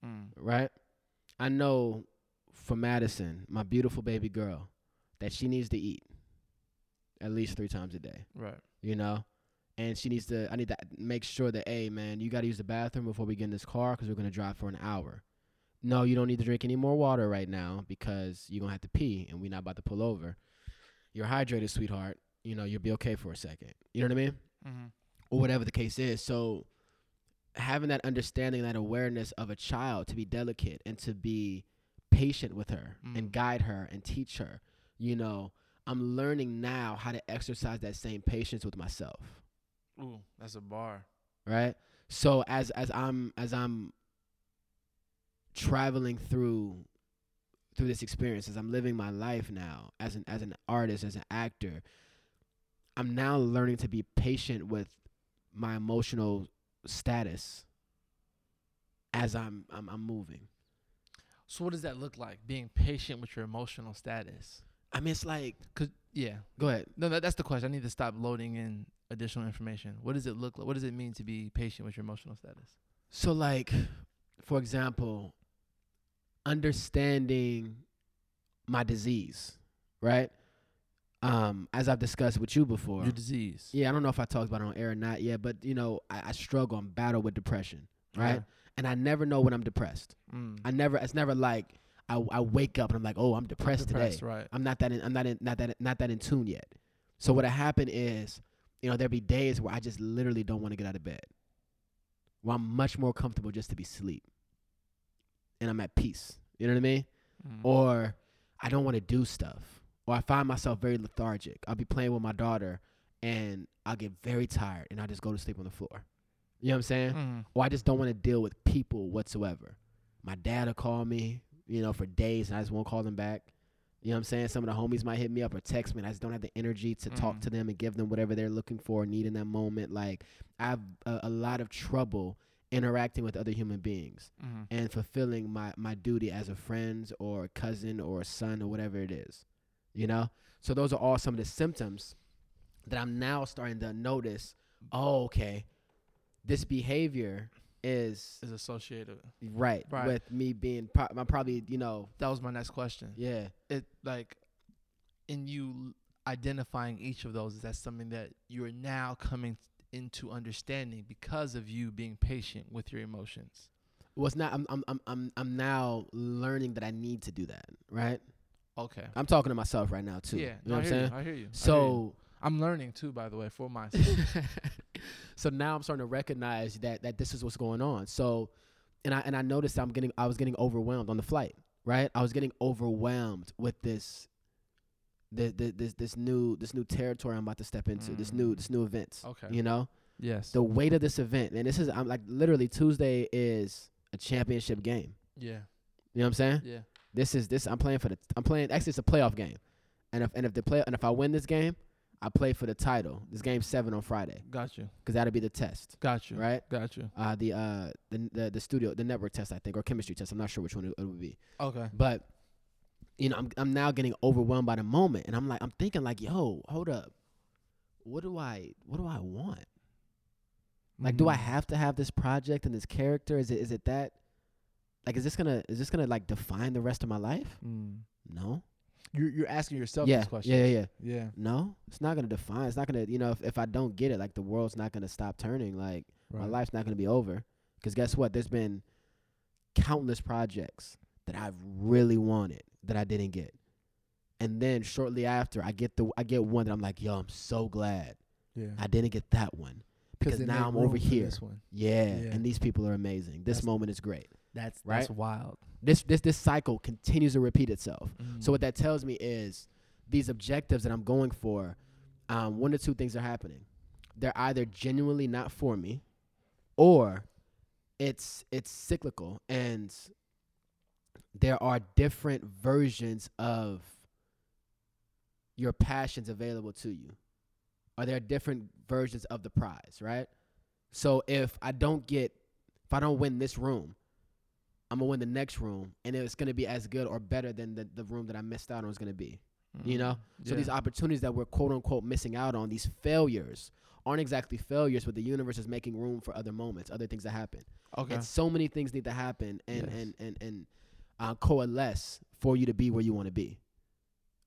Speaker 1: Mm.
Speaker 2: right? I know for Madison, my beautiful baby girl, that she needs to eat at least three times a day
Speaker 1: Right.
Speaker 2: you know? And she needs to i need to make sure that hey man you got to use the bathroom before we get in this car because we're going to drive for an hour. No you don't need to drink any more water right now because you're going to have to pee and we're not about to pull over. You're hydrated sweetheart. You know you'll be okay for a second. You know what i mean?
Speaker 1: Mm-hmm.
Speaker 2: or whatever the case is. So having that understanding that awareness of a child to be delicate and to be patient with her and
Speaker 1: Mm.
Speaker 2: guide her and teach her you know i'm learning now how to exercise that same patience with myself
Speaker 1: Ooh, that's a bar.
Speaker 2: right so as as i'm as i'm traveling through through this experience as i'm living my life now as an as an artist as an actor i'm now learning to be patient with my emotional status as i'm i'm, I'm moving
Speaker 1: So what does that look like? Being patient with your emotional status.
Speaker 2: i mean it's like
Speaker 1: Cause yeah,
Speaker 2: go ahead
Speaker 1: no, that, that's the question. I need to stop loading in additional information. What does it look like? What does it mean to be patient with your emotional status?
Speaker 2: So, like, for example, understanding my disease, right? Um, as I've discussed with you before.
Speaker 1: Your disease.
Speaker 2: Yeah, I don't know if I talked about it on air or not yet, but you know, I, I struggle and battle with depression, right?
Speaker 1: Okay.
Speaker 2: And I never know when I'm depressed.
Speaker 1: Mm.
Speaker 2: I never. It's never like I, I wake up and I'm like, oh, I'm depressed,
Speaker 1: Depressed,
Speaker 2: today.
Speaker 1: right?
Speaker 2: I'm not that. In, I'm not in, not that not that in tune yet. So what happened is, you know, there'll be days where I just literally don't want to get out of bed. Where I'm much more comfortable just to be asleep, and I'm at peace. You know what I mean?
Speaker 1: Mm.
Speaker 2: Or I don't want to do stuff, or I find myself very lethargic. I'll be playing with my daughter, and I'll get very tired, and I just go to sleep on the floor. You know what I'm saying?
Speaker 1: Mm.
Speaker 2: or I just don't want to deal with people whatsoever. My dad will call me, you know, for days, and I just won't call them back. You know what I'm saying? Some of the homies might hit me up or text me, and I just don't have the energy to talk
Speaker 1: Mhm.
Speaker 2: to them and give them whatever they're looking for or need in that moment. Like, I have a, a lot of trouble interacting with other human beings
Speaker 1: Mm.
Speaker 2: and fulfilling my, my duty as a friend or a cousin or a son or whatever it is. You know? So those are all some of the symptoms that I'm now starting to notice. Oh, okay, this behavior is
Speaker 3: Is associated.
Speaker 2: right,
Speaker 3: Right.
Speaker 2: with me being. Pro- I'm probably you know
Speaker 3: That was my next question.
Speaker 2: yeah
Speaker 3: It like, in you identifying each of those, is that something that you are now coming into understanding because of you being patient with your emotions?
Speaker 2: well, it's not. I'm I'm I'm I'm I'm now learning that I need to do that. Right.
Speaker 3: Okay.
Speaker 2: I'm talking to myself right now too.
Speaker 3: Yeah.
Speaker 2: you know
Speaker 3: I
Speaker 2: what I'm saying.
Speaker 3: you. I hear you. I hear you.
Speaker 2: So
Speaker 3: I'm learning too, by the way, for myself.
Speaker 2: so now I'm starting to recognize that that this is what's going on. So, and I and I noticed I'm getting I was getting overwhelmed on the flight. Right, I was getting overwhelmed with this, this this this new this new territory I'm about to step into. This new
Speaker 3: Mm.
Speaker 2: this new events.
Speaker 3: Okay.
Speaker 2: You know
Speaker 3: yes.
Speaker 2: the weight of this event, and this is I'm like literally Tuesday is a championship game.
Speaker 3: yeah.
Speaker 2: You know what I'm saying?
Speaker 3: Yeah.
Speaker 2: This is this I'm playing for the I'm playing actually it's a playoff game. And if and if the play and if I win this game, I play for the title. This game 7 on Friday
Speaker 3: Got you.
Speaker 2: cuz that'll be the test,
Speaker 3: Got you.
Speaker 2: right?
Speaker 3: Got you.
Speaker 2: Uh the uh the, the the studio the network test I think or chemistry test. I'm not sure which one it, it would be.
Speaker 3: Okay.
Speaker 2: But you know, I'm I'm now getting overwhelmed by the moment and I'm like I'm thinking like, "Yo, hold up. What do I what do I want? Like do I
Speaker 3: Mm.
Speaker 2: have to have this project and this character? Is it is it that like is this going to is this to like define the rest of my life?
Speaker 1: Mm.
Speaker 2: No.
Speaker 1: You're you're asking yourself
Speaker 2: yeah,
Speaker 1: these questions.
Speaker 2: Yeah, yeah, yeah.
Speaker 1: yeah.
Speaker 2: No, it's not gonna define. It's not gonna, you know, if, if I don't get it, like the world's not gonna stop turning. Like my life's not gonna be over. Because guess what? There's been countless projects that I've really wanted that I didn't get, and then shortly after, I get the I get one that I'm like, yo, I'm so glad
Speaker 1: Yeah.
Speaker 2: I didn't get that one because now I'm over here.
Speaker 1: This one.
Speaker 2: Yeah,
Speaker 1: Yeah.
Speaker 2: and these people are amazing. This
Speaker 1: That's-
Speaker 2: moment is great.
Speaker 1: That's
Speaker 2: Right?
Speaker 1: that's wild.
Speaker 2: This this this cycle continues to repeat itself.
Speaker 1: Mm.
Speaker 2: So what that tells me is these objectives that I'm going for, um, one or two things are happening. They're either genuinely not for me, or it's it's cyclical and there are different versions of your passions available to you. Or there are different versions of the prize, right? So if I don't get if I don't win this room, I'm gonna win the next room, and it's gonna be as good or better than the, the room that I missed out on is gonna be. You know, so
Speaker 3: Yeah.
Speaker 2: these opportunities that we're quote unquote missing out on, these failures aren't exactly failures, but the universe is making room for other moments, other things that happen.
Speaker 3: okay.
Speaker 2: And so many things need to happen and
Speaker 3: Yes.
Speaker 2: and and and uh, coalesce for you to be where you want to be,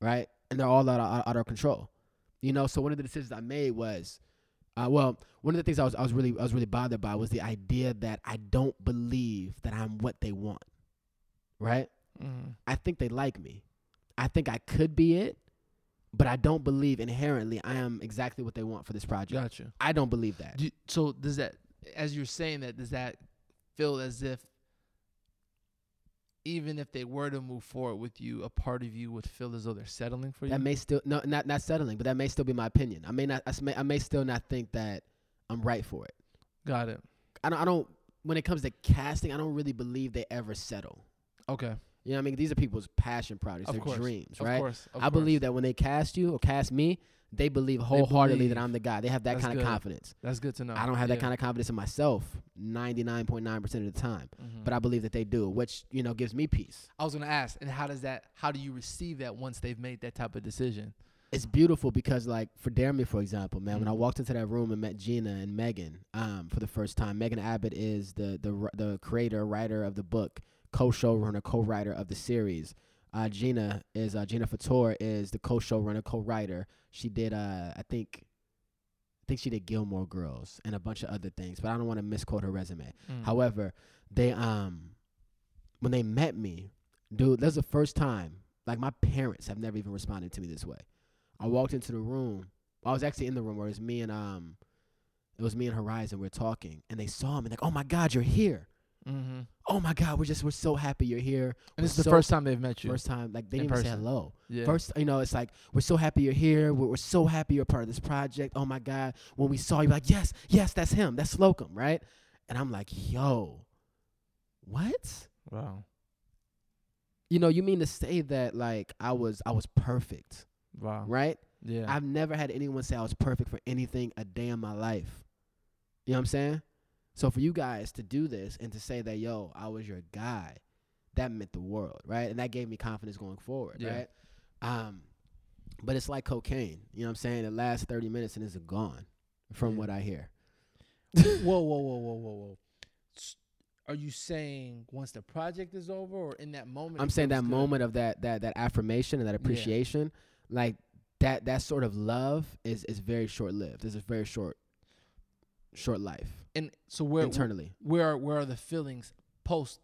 Speaker 2: right? And they're all out of, out of control. You know, so one of the decisions I made was, uh, well, one of the things I was I was really I was really bothered by was the idea that I don't believe that I'm what they want, right?
Speaker 3: Mhm.
Speaker 2: I think they like me. I think I could be it, but I don't believe inherently I am exactly what they want for this project.
Speaker 3: Got you.
Speaker 2: I don't believe that.
Speaker 3: Do, so does that, as you're saying that, does that feel as if even if they were to move forward with you, a part of you would feel as though they're settling for you?
Speaker 2: That may still no not not settling, but that may still be my opinion. I may not I may, I may still not think that I'm right for it.
Speaker 3: Got it.
Speaker 2: I don't I don't when it comes to casting, I don't really believe they ever settle.
Speaker 3: Okay.
Speaker 2: You know what I mean? These are people's passion projects,
Speaker 3: Of
Speaker 2: their
Speaker 3: course.
Speaker 2: dreams,
Speaker 3: Of
Speaker 2: right?
Speaker 3: course. of
Speaker 2: I believe
Speaker 3: course.
Speaker 2: that when they cast you or cast me, they believe wholeheartedly that
Speaker 3: believe.
Speaker 2: I'm the guy. They have that
Speaker 3: That's
Speaker 2: kind of confidence.
Speaker 3: That's good to know.
Speaker 2: I don't have that kind of confidence in myself 99.9% of the time.
Speaker 3: Mhm.
Speaker 2: but I believe that they do, which you know gives me peace.
Speaker 3: I was gonna ask, and how does that? How do you receive that once they've made that type of decision?
Speaker 2: It's beautiful because, like, for Dare Me, for example, man, when I
Speaker 3: Mhm.
Speaker 2: walked into that room and met Gina and Megan um, for the first time, Megan Abbott is the the the creator, writer of the book, co-showrunner, co-writer of the series. Uh, Gina is uh, Gina Fattore is the co-showrunner, co-writer. She did, uh, I think, I think she did Gilmore Girls and a bunch of other things, but I don't want to misquote her resume.
Speaker 3: Mm.
Speaker 2: However, they um when they met me, dude, that's the first time. Like my parents have never even responded to me this way. I walked into the room. I was actually in the room where it was me and um it was me and Herizen. We are talking, and they saw me like, "Oh my God, you're here!
Speaker 3: Mm-hmm.
Speaker 2: Oh my God, we're just we're so happy you're here."
Speaker 3: And this is
Speaker 2: We're
Speaker 3: the first time they've met you.
Speaker 2: First time, like they
Speaker 3: In
Speaker 2: didn't even say hello.
Speaker 3: yeah.
Speaker 2: First, you know, it's like we're so happy you're here. We're, we're so happy you're part of this project. Oh my God, when we saw you, like yes, yes, that's him. That's Slocum, right? And I'm like, yo, what?
Speaker 3: Wow.
Speaker 2: You know, you mean to say that like I was I was perfect,
Speaker 3: Wow.
Speaker 2: right?
Speaker 3: Yeah.
Speaker 2: I've never had anyone say I was perfect for anything a day in my life. You know what I'm saying? So for you guys to do this and to say that, yo, I was your guy, that meant the world, right? And that gave me confidence going forward,
Speaker 3: Yeah.
Speaker 2: right? Um, but it's like cocaine. You know what I'm saying? It lasts 30 minutes and it's gone, from
Speaker 1: Yeah.
Speaker 2: what I hear.
Speaker 1: whoa, whoa, whoa, whoa, whoa, whoa. Are you saying once the project is over, or in that moment?
Speaker 2: I'm saying that moment of that that that affirmation and that appreciation, like that that sort of love is is very short lived. It's a very short short life
Speaker 1: And so where
Speaker 2: internally.
Speaker 1: where are, where are the feelings post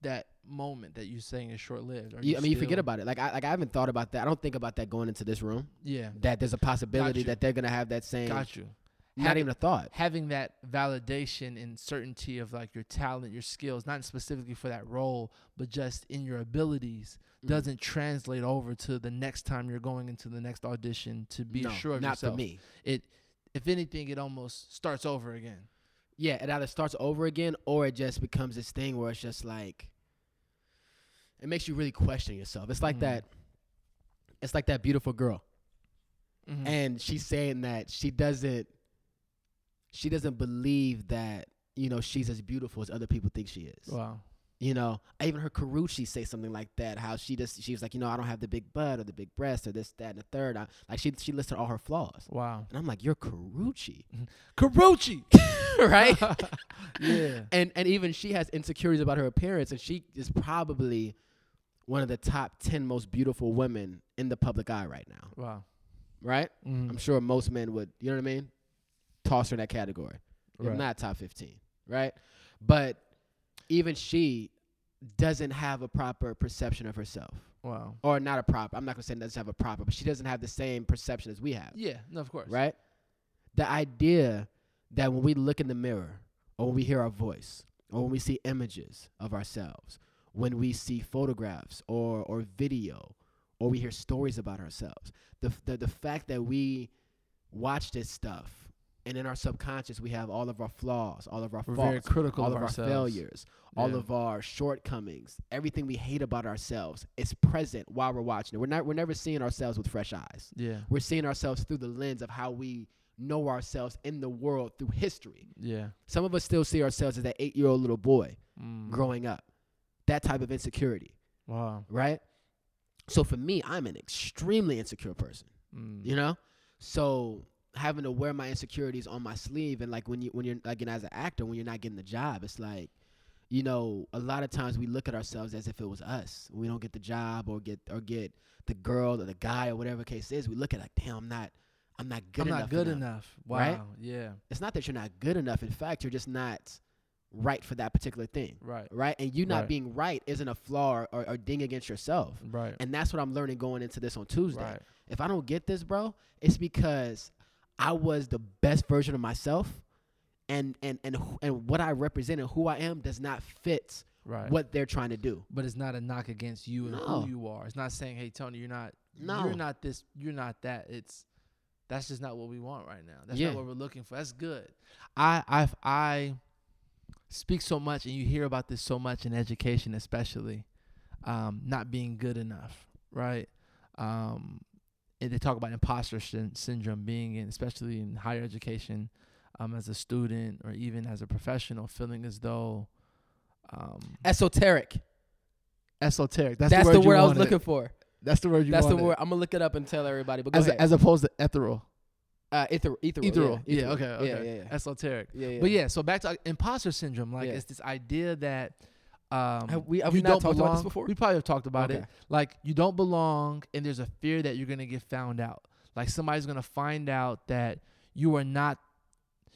Speaker 1: that moment that you're saying is short lived?
Speaker 2: I mean, you forget about it. Like I like I haven't thought about that. I don't think about that going into this room.
Speaker 1: Yeah,
Speaker 2: That there's a possibility that they're gonna have that same.
Speaker 1: got you.
Speaker 2: Not
Speaker 1: Having-
Speaker 2: even a thought.
Speaker 1: having that validation and certainty of like your talent, your skills, not specifically for that role, but just in your abilities,
Speaker 2: Mhm.
Speaker 1: doesn't translate over to the next time you're going into the next audition to be
Speaker 2: no,
Speaker 1: sure of yourself.
Speaker 2: not
Speaker 1: yourself.
Speaker 2: for me.
Speaker 1: It, if anything, it almost starts over again.
Speaker 2: Yeah, it either starts over again or it just becomes this thing where it's just like it makes you really question yourself. It's like
Speaker 1: Mhm.
Speaker 2: that it's like that beautiful girl.
Speaker 1: Mhm.
Speaker 2: And she's saying that she doesn't she doesn't believe that, you know, she's as beautiful as other people think she is.
Speaker 1: wow,
Speaker 2: You know, I even heard Karrueche say something like that. How she just she was like, you know, I don't have the big butt or the big breast or this, that, and the third. I, like she she listed all her flaws,
Speaker 1: wow,
Speaker 2: and I'm like, you're Karrueche,
Speaker 1: Karrueche,
Speaker 2: right?
Speaker 1: yeah,
Speaker 2: and and even she has insecurities about her appearance, and she is probably one of the top ten most beautiful women in the public eye right now,
Speaker 1: wow.
Speaker 2: right?
Speaker 1: Mhm.
Speaker 2: I'm sure most men would, you know what I mean, toss her in that category, if not top fifteen, right? But even she doesn't have a proper perception of herself,
Speaker 1: Wow.
Speaker 2: or not a proper. I'm not gonna say doesn't have a proper, but she doesn't have the same perception as we have.
Speaker 1: Yeah, no, of course.
Speaker 2: right? The idea that when we look in the mirror, or when we hear our voice, or when we see images of ourselves, when we see photographs or or video, or we hear stories about ourselves, the the, the fact that we watch this stuff and in our subconscious we have all of our flaws, all of our
Speaker 1: We're very
Speaker 2: faults,
Speaker 1: critical
Speaker 2: all
Speaker 1: of
Speaker 2: of, our failures, all
Speaker 1: Yeah.
Speaker 2: of our shortcomings, everything we hate about ourselves is present while we're watching it. We're not we're never seeing ourselves with fresh eyes
Speaker 1: Yeah,
Speaker 2: we're seeing ourselves through the lens of how we know ourselves in the world through history.
Speaker 1: yeah.
Speaker 2: Some of us still see ourselves as that eight year old little boy
Speaker 1: Mm.
Speaker 2: growing up. That type of insecurity,
Speaker 1: Wow.
Speaker 2: right? So for me, I'm an extremely insecure person,
Speaker 1: Mm.
Speaker 2: you know? So having to wear my insecurities on my sleeve and like when you when you're like and as an actor, when you're not getting the job, it's like you know, a lot of times we look at ourselves as if it was us. We don't get the job or get or get the girl or the guy or whatever case is. We look at it like, damn, I'm not I'm not good
Speaker 1: I'm
Speaker 2: enough.
Speaker 1: not good
Speaker 2: enough.
Speaker 1: enough. Wow.
Speaker 2: right?
Speaker 1: Yeah.
Speaker 2: It's not that you're not good enough. In fact, you're just not right for that particular thing.
Speaker 1: Right.
Speaker 2: Right? And you not
Speaker 1: Right.
Speaker 2: being right isn't a flaw or, or, or ding against yourself.
Speaker 1: Right.
Speaker 2: And that's what I'm learning going into this on Tuesday.
Speaker 1: Right.
Speaker 2: If I don't get this, bro, it's because I was the best version of myself and and and and what I represent and who I am does not fit
Speaker 1: Right.
Speaker 2: what they're trying to do.
Speaker 1: But it's not a knock against you and
Speaker 2: No.
Speaker 1: who you are. It's not saying, "Hey, Tony, you're not.
Speaker 2: No.
Speaker 1: You're not this. You're not that." It's that's just not what we want right now. That's
Speaker 2: Yeah.
Speaker 1: not what we're looking for. That's good. I I I speak so much, and you hear about this so much in education, especially um, not being good enough, right? Um, they talk about imposter syn- syndrome being in, especially in higher education, um, as a student or even as a professional, feeling as though um,
Speaker 2: Esoteric.
Speaker 1: esoteric. That's,
Speaker 2: That's,
Speaker 1: the
Speaker 2: the,
Speaker 1: word, you
Speaker 2: word I was looking for.
Speaker 1: That's the word you
Speaker 2: That's the word. I'm gonna look it up and tell everybody. But go
Speaker 1: As,
Speaker 2: ahead.
Speaker 1: as opposed to ethereal.
Speaker 2: uh, ether, ethereal.
Speaker 1: Ethereal.
Speaker 2: Yeah,
Speaker 1: Yeah,
Speaker 2: ethereal.
Speaker 1: okay, okay.
Speaker 2: Yeah, yeah, yeah.
Speaker 1: Esoteric.
Speaker 2: yeah, yeah.
Speaker 1: But yeah, so back to uh, imposter syndrome. Like
Speaker 2: Yeah.
Speaker 1: it's this idea that um,
Speaker 2: Have we- have we not talked about this before?
Speaker 1: We probably have talked about it. Like you don't belong, and there's a fear that you're gonna get found out. Like somebody's gonna find out that you are not.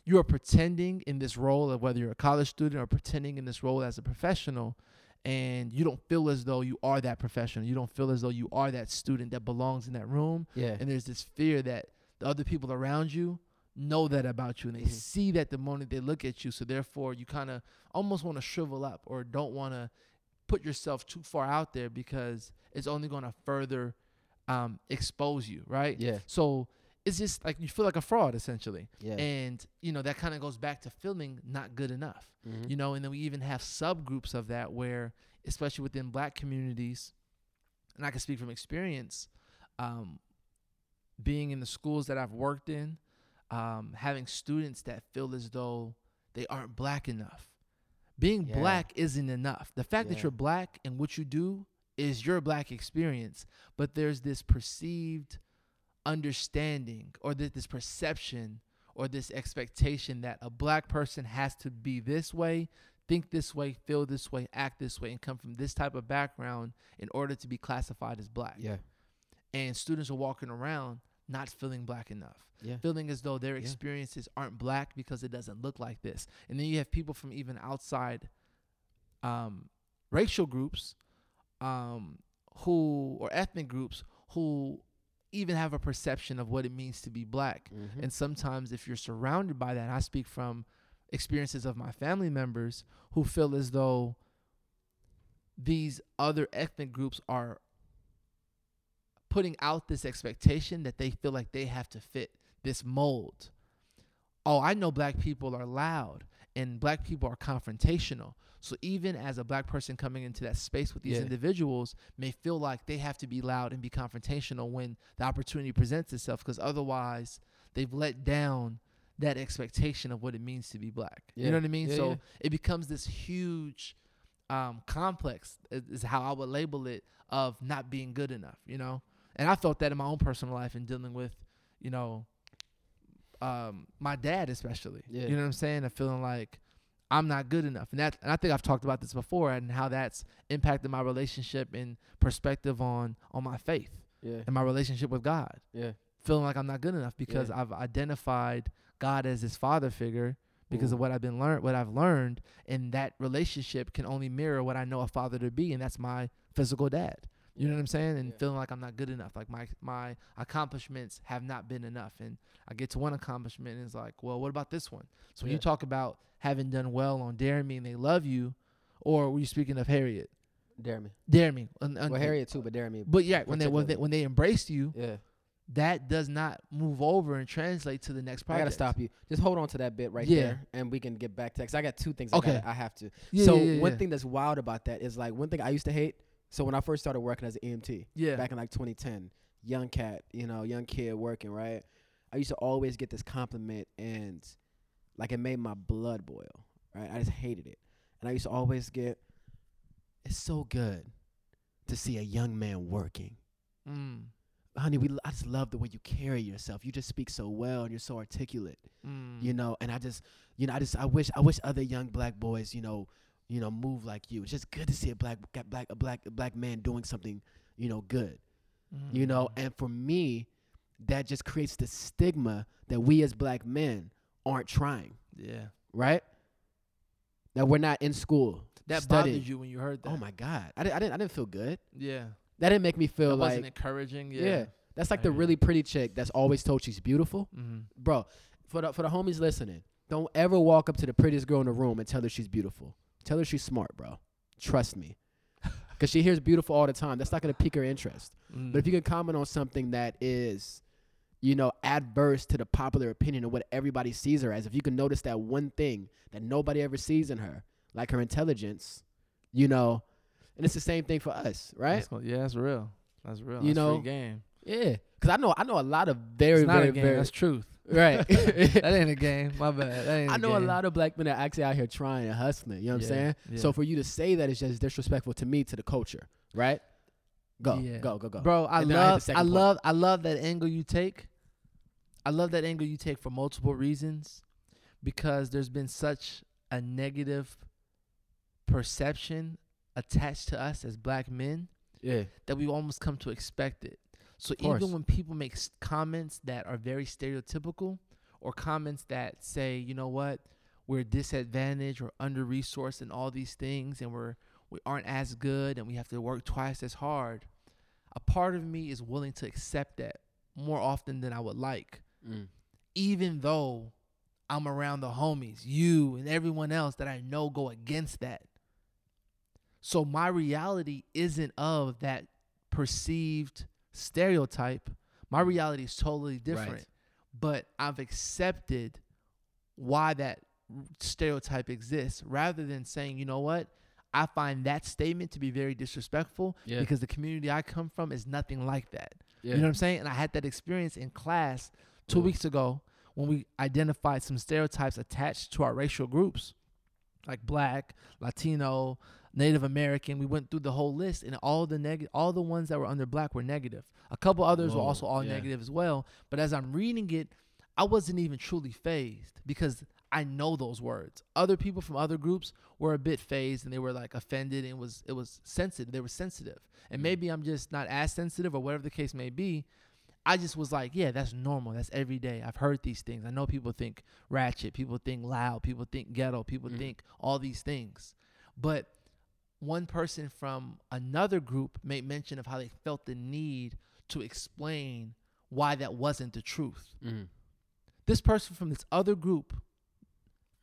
Speaker 1: You are pretending in this role of whether you're a college student or pretending in this role as a professional, and you don't feel as though you are that professional. You don't feel as though you are that student that belongs in that room
Speaker 2: Yeah.
Speaker 1: and there's this fear that the other people around you know that about you and they
Speaker 2: Mhm.
Speaker 1: see that the moment they look at you so therefore you kind of almost want to shrivel up or don't want to put yourself too far out there because it's only going to further um, expose you right
Speaker 2: Yeah.
Speaker 1: so it's just like you feel like a fraud essentially
Speaker 2: Yeah.
Speaker 1: and you know that kind of goes back to feeling not good enough
Speaker 2: Mhm.
Speaker 1: you know and then we even have subgroups of that where especially within black communities and i can speak from experience um, being in the schools that i've worked in um, having students that feel as though they aren't black enough being
Speaker 2: Yeah.
Speaker 1: black isn't enough the fact that you're black and what you do is your black experience but there's this perceived understanding or this, this perception or this expectation that a black person has to be this way, think this way, feel this way, act this way, and come from this type of background in order to be classified as black.
Speaker 2: Yeah.
Speaker 1: And students are walking around not feeling black enough,
Speaker 2: Yeah.
Speaker 1: feeling as though their
Speaker 2: Yeah.
Speaker 1: experiences aren't black because it doesn't look like this. And then you have people from even outside um, racial groups um, who or ethnic groups who even have a perception of what it means to be black.
Speaker 2: Mhm.
Speaker 1: And sometimes, if you're surrounded by that, I speak from experiences of my family members who feel as though these other ethnic groups are putting out this expectation that they feel like they have to fit this mold. Oh, I know black people are loud and black people are confrontational. So even as a black person coming into that space with these
Speaker 2: Yeah.
Speaker 1: individuals may feel like they have to be loud and be confrontational when the opportunity presents itself because otherwise they've let down that expectation of what it means to be black. You know what I mean?
Speaker 2: Yeah,
Speaker 1: so
Speaker 2: yeah.
Speaker 1: it becomes this huge um, complex is how I would label it of not being good enough, you know? And I felt that in my own personal life and dealing with, you know, um, my dad especially.
Speaker 2: Yeah.
Speaker 1: You know what I'm saying? Of feeling like I'm not good enough. And that and I think I've talked about this before and how that's impacted my relationship and perspective on on my faith
Speaker 2: Yeah.
Speaker 1: and my relationship with God.
Speaker 2: Yeah.
Speaker 1: Feeling like I'm not good enough because
Speaker 2: Yeah.
Speaker 1: I've identified God as his father figure because of what I've been learned, what I've learned, and that relationship can only mirror what I know a father to be, and that's my physical dad. You know what I'm saying? And
Speaker 2: Yeah.
Speaker 1: feeling like I'm not good enough, like my my accomplishments have not been enough, and I get to one accomplishment and it's like, well, what about this one? So when you talk about having done well on Dare Me and they love you, or were you speaking of Harriet?
Speaker 2: Dare me.
Speaker 1: Dare Me. un- un-
Speaker 2: Well, Harriet too, but dare me.
Speaker 1: But yeah, when they when they when they embraced you,
Speaker 2: Yeah.
Speaker 1: that does not move over and translate to the next
Speaker 2: I gotta stop you. Just hold on to that bit right
Speaker 1: Yeah.
Speaker 2: there, and we can get back to. Cause I got two things.
Speaker 1: Okay.
Speaker 2: I, gotta, I have to.
Speaker 1: Yeah,
Speaker 2: so one thing that's wild about that is like one thing I used to hate. So when I first started working as an EMT
Speaker 1: yeah,
Speaker 2: back in like 2010, young cat, you know, young kid working right. I used to always get this compliment, and like it made my blood boil. Right, I just hated it, and I used to always get. It's so good to see a young man working
Speaker 1: mm,
Speaker 2: honey, we I just love the way you carry yourself. You just speak so well and you're so articulate,
Speaker 1: mm.
Speaker 2: you know. And I just, you know, I just I wish I wish other young black boys, you know, you know, move like you. It's just good to see a black got black a black a black man doing something, you know, good, you know.
Speaker 1: Mm.
Speaker 2: And for me, that just creates the stigma that we as black men aren't trying,
Speaker 1: yeah,
Speaker 2: right? That we're not in school.
Speaker 1: that
Speaker 2: studying.
Speaker 1: bothered you when you heard that.
Speaker 2: Oh my God, I didn't, I didn't I didn't feel good.
Speaker 1: yeah,
Speaker 2: That didn't make me feel
Speaker 1: that
Speaker 2: like
Speaker 1: wasn't encouraging.
Speaker 2: yeah.
Speaker 1: Yeah,
Speaker 2: That's like
Speaker 1: I
Speaker 2: the really pretty chick that's always told she's beautiful.
Speaker 1: mm-hmm.
Speaker 2: bro for the for the homies listening don't ever walk up to the prettiest girl in the room and tell her she's beautiful tell her she's smart bro trust me because she hears beautiful all the time that's not going to pique her interest
Speaker 1: Mm.
Speaker 2: but if you can comment on something that is you know adverse to the popular opinion of what everybody sees her as if you can notice that one thing that nobody ever sees in her like her intelligence you know and it's the same thing for us right
Speaker 1: That's yeah, that's real. That's real.
Speaker 2: You
Speaker 1: That's
Speaker 2: know,
Speaker 1: game.
Speaker 2: yeah because i know i know a lot of very very
Speaker 1: game.
Speaker 2: very
Speaker 1: That's truth.
Speaker 2: Right
Speaker 1: that ain't a game. My bad. That ain't
Speaker 2: I know a lot of black men are actually out here trying and hustling. You know what
Speaker 1: Yeah,
Speaker 2: I'm saying?
Speaker 1: yeah.
Speaker 2: So for you to say that is just disrespectful to me, to the culture, right? Go,
Speaker 1: Yeah.
Speaker 2: go, go, go.
Speaker 1: Bro, I
Speaker 2: And then I
Speaker 1: love, I, love, I love that angle you take. I love that angle you take for multiple reasons, because there's been such a negative perception attached to us as black men
Speaker 2: Yeah,
Speaker 1: that we almost come to expect it. So even when people make s- comments that are very stereotypical or comments that say, you know what, we're disadvantaged or under resourced and all these things and we're we aren't as good and we have to work twice as hard. A part of me is willing to accept that more often than I would like,
Speaker 2: mm.
Speaker 1: even though I'm around the homies, you and everyone else that I know go against that. So my reality isn't of that perceived stereotype. My reality is totally different.
Speaker 2: Right.
Speaker 1: But I've accepted why that stereotype exists rather than saying, you know what? I find that statement to be very disrespectful
Speaker 2: Yeah.
Speaker 1: because the community I come from is nothing like that.
Speaker 2: yeah,
Speaker 1: You know what I'm saying? And I had that experience in class two
Speaker 2: Mm.
Speaker 1: weeks ago when we identified some stereotypes attached to our racial groups. like black, Latino, Native American. We went through the whole list, and all the neg- all the ones that were under black were negative. A couple others were also all
Speaker 2: yeah.
Speaker 1: negative as well. But as I'm reading it, I wasn't even truly fazed because I know those words. Other people from other groups were a bit fazed and they were like offended and it was it was sensitive. They were sensitive. And
Speaker 2: Mm.
Speaker 1: maybe I'm just not as sensitive or whatever the case may be. I just was like, yeah, that's normal. That's every day. I've heard these things. I know people think ratchet, people think loud, people think ghetto, people
Speaker 2: Mhm.
Speaker 1: think all these things. But one person from another group made mention of how they felt the need to explain why that wasn't the truth
Speaker 2: Mhm.
Speaker 1: this person from this other group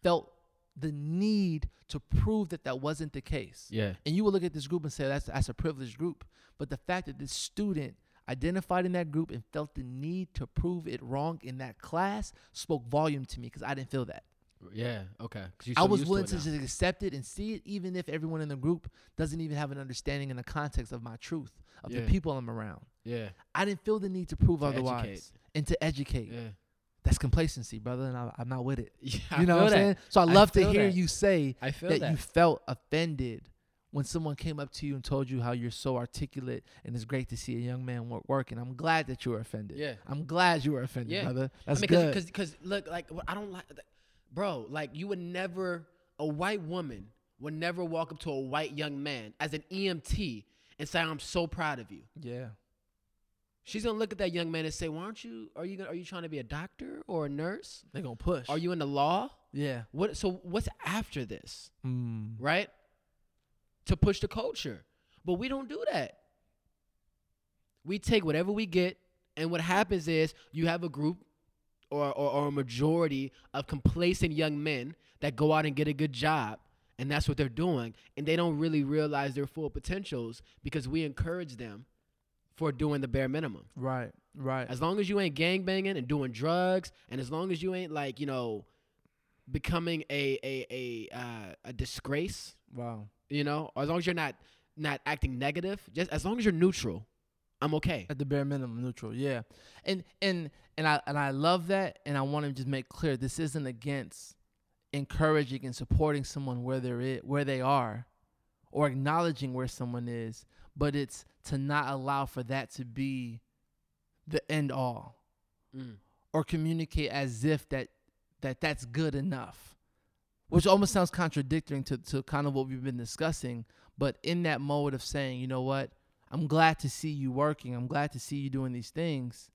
Speaker 1: felt the need to prove that that wasn't the case.
Speaker 2: Yeah.
Speaker 1: And you will look at this group and say that's that's a privileged group. But the fact that this student identified in that group and felt the need to prove it wrong in that class spoke volume to me because I didn't feel that.
Speaker 2: Yeah. Okay.
Speaker 1: I was willing
Speaker 2: it
Speaker 1: to just accept it and see it, even if everyone in the group doesn't even have an understanding in the context of my truth, of
Speaker 2: Yeah.
Speaker 1: the people I'm around.
Speaker 2: Yeah.
Speaker 1: I didn't feel the need to prove
Speaker 2: To
Speaker 1: otherwise
Speaker 2: educate.
Speaker 1: and to educate.
Speaker 2: Yeah.
Speaker 1: That's complacency, brother, and I, I'm not with it.
Speaker 2: Yeah.
Speaker 1: You know what I'm saying? So I
Speaker 2: I
Speaker 1: love to hear
Speaker 2: that.
Speaker 1: you say
Speaker 2: I feel
Speaker 1: that,
Speaker 2: that.
Speaker 1: you felt offended when someone came up to you and told you how you're so articulate and it's great to see a young man work, And I'm glad that you were offended.
Speaker 2: Yeah.
Speaker 1: I'm glad you were offended,
Speaker 2: Yeah.
Speaker 1: brother. That's
Speaker 2: I mean,
Speaker 1: good.
Speaker 2: Cause, cause, 'cause look, like, I don't like, bro. Like, you would never, a white woman would never walk up to a white young man as an EMT and say, "I'm so proud of you."
Speaker 1: yeah.
Speaker 2: She's gonna look at that young man and say, "Why aren't you? Are you? gonna- Are you trying to be a doctor or a nurse?
Speaker 1: They're to push.
Speaker 2: Are you in the law?
Speaker 1: Yeah.
Speaker 2: What? So what's after this,
Speaker 1: Mm.
Speaker 2: right? To push the culture, but we don't do that. We take whatever we get, and what happens is you have a group or, or, or a majority of complacent young men that go out and get a good job, and that's what they're doing, and they don't really realize their full potentials because we encourage them for doing the bare minimum.
Speaker 1: Right. Right.
Speaker 2: As long as you ain't gang banging and doing drugs, and as long as you ain't like you know becoming a a a uh, a disgrace,
Speaker 1: wow.
Speaker 2: you know, as long as you're not not acting negative, just as long as you're neutral, I'm okay.
Speaker 1: At the bare minimum, neutral. Yeah. And and and I and I love that and I want to just make clear this isn't against encouraging and supporting someone where they're it, where they are or acknowledging where someone is, but it's to not allow for that to be the end all
Speaker 2: Mm.
Speaker 1: or communicate as if that that that's good enough which almost sounds contradictory to, to kind of what we've been discussing but in that mode of saying you know what i'm glad to see you working. I'm glad to see you doing these things.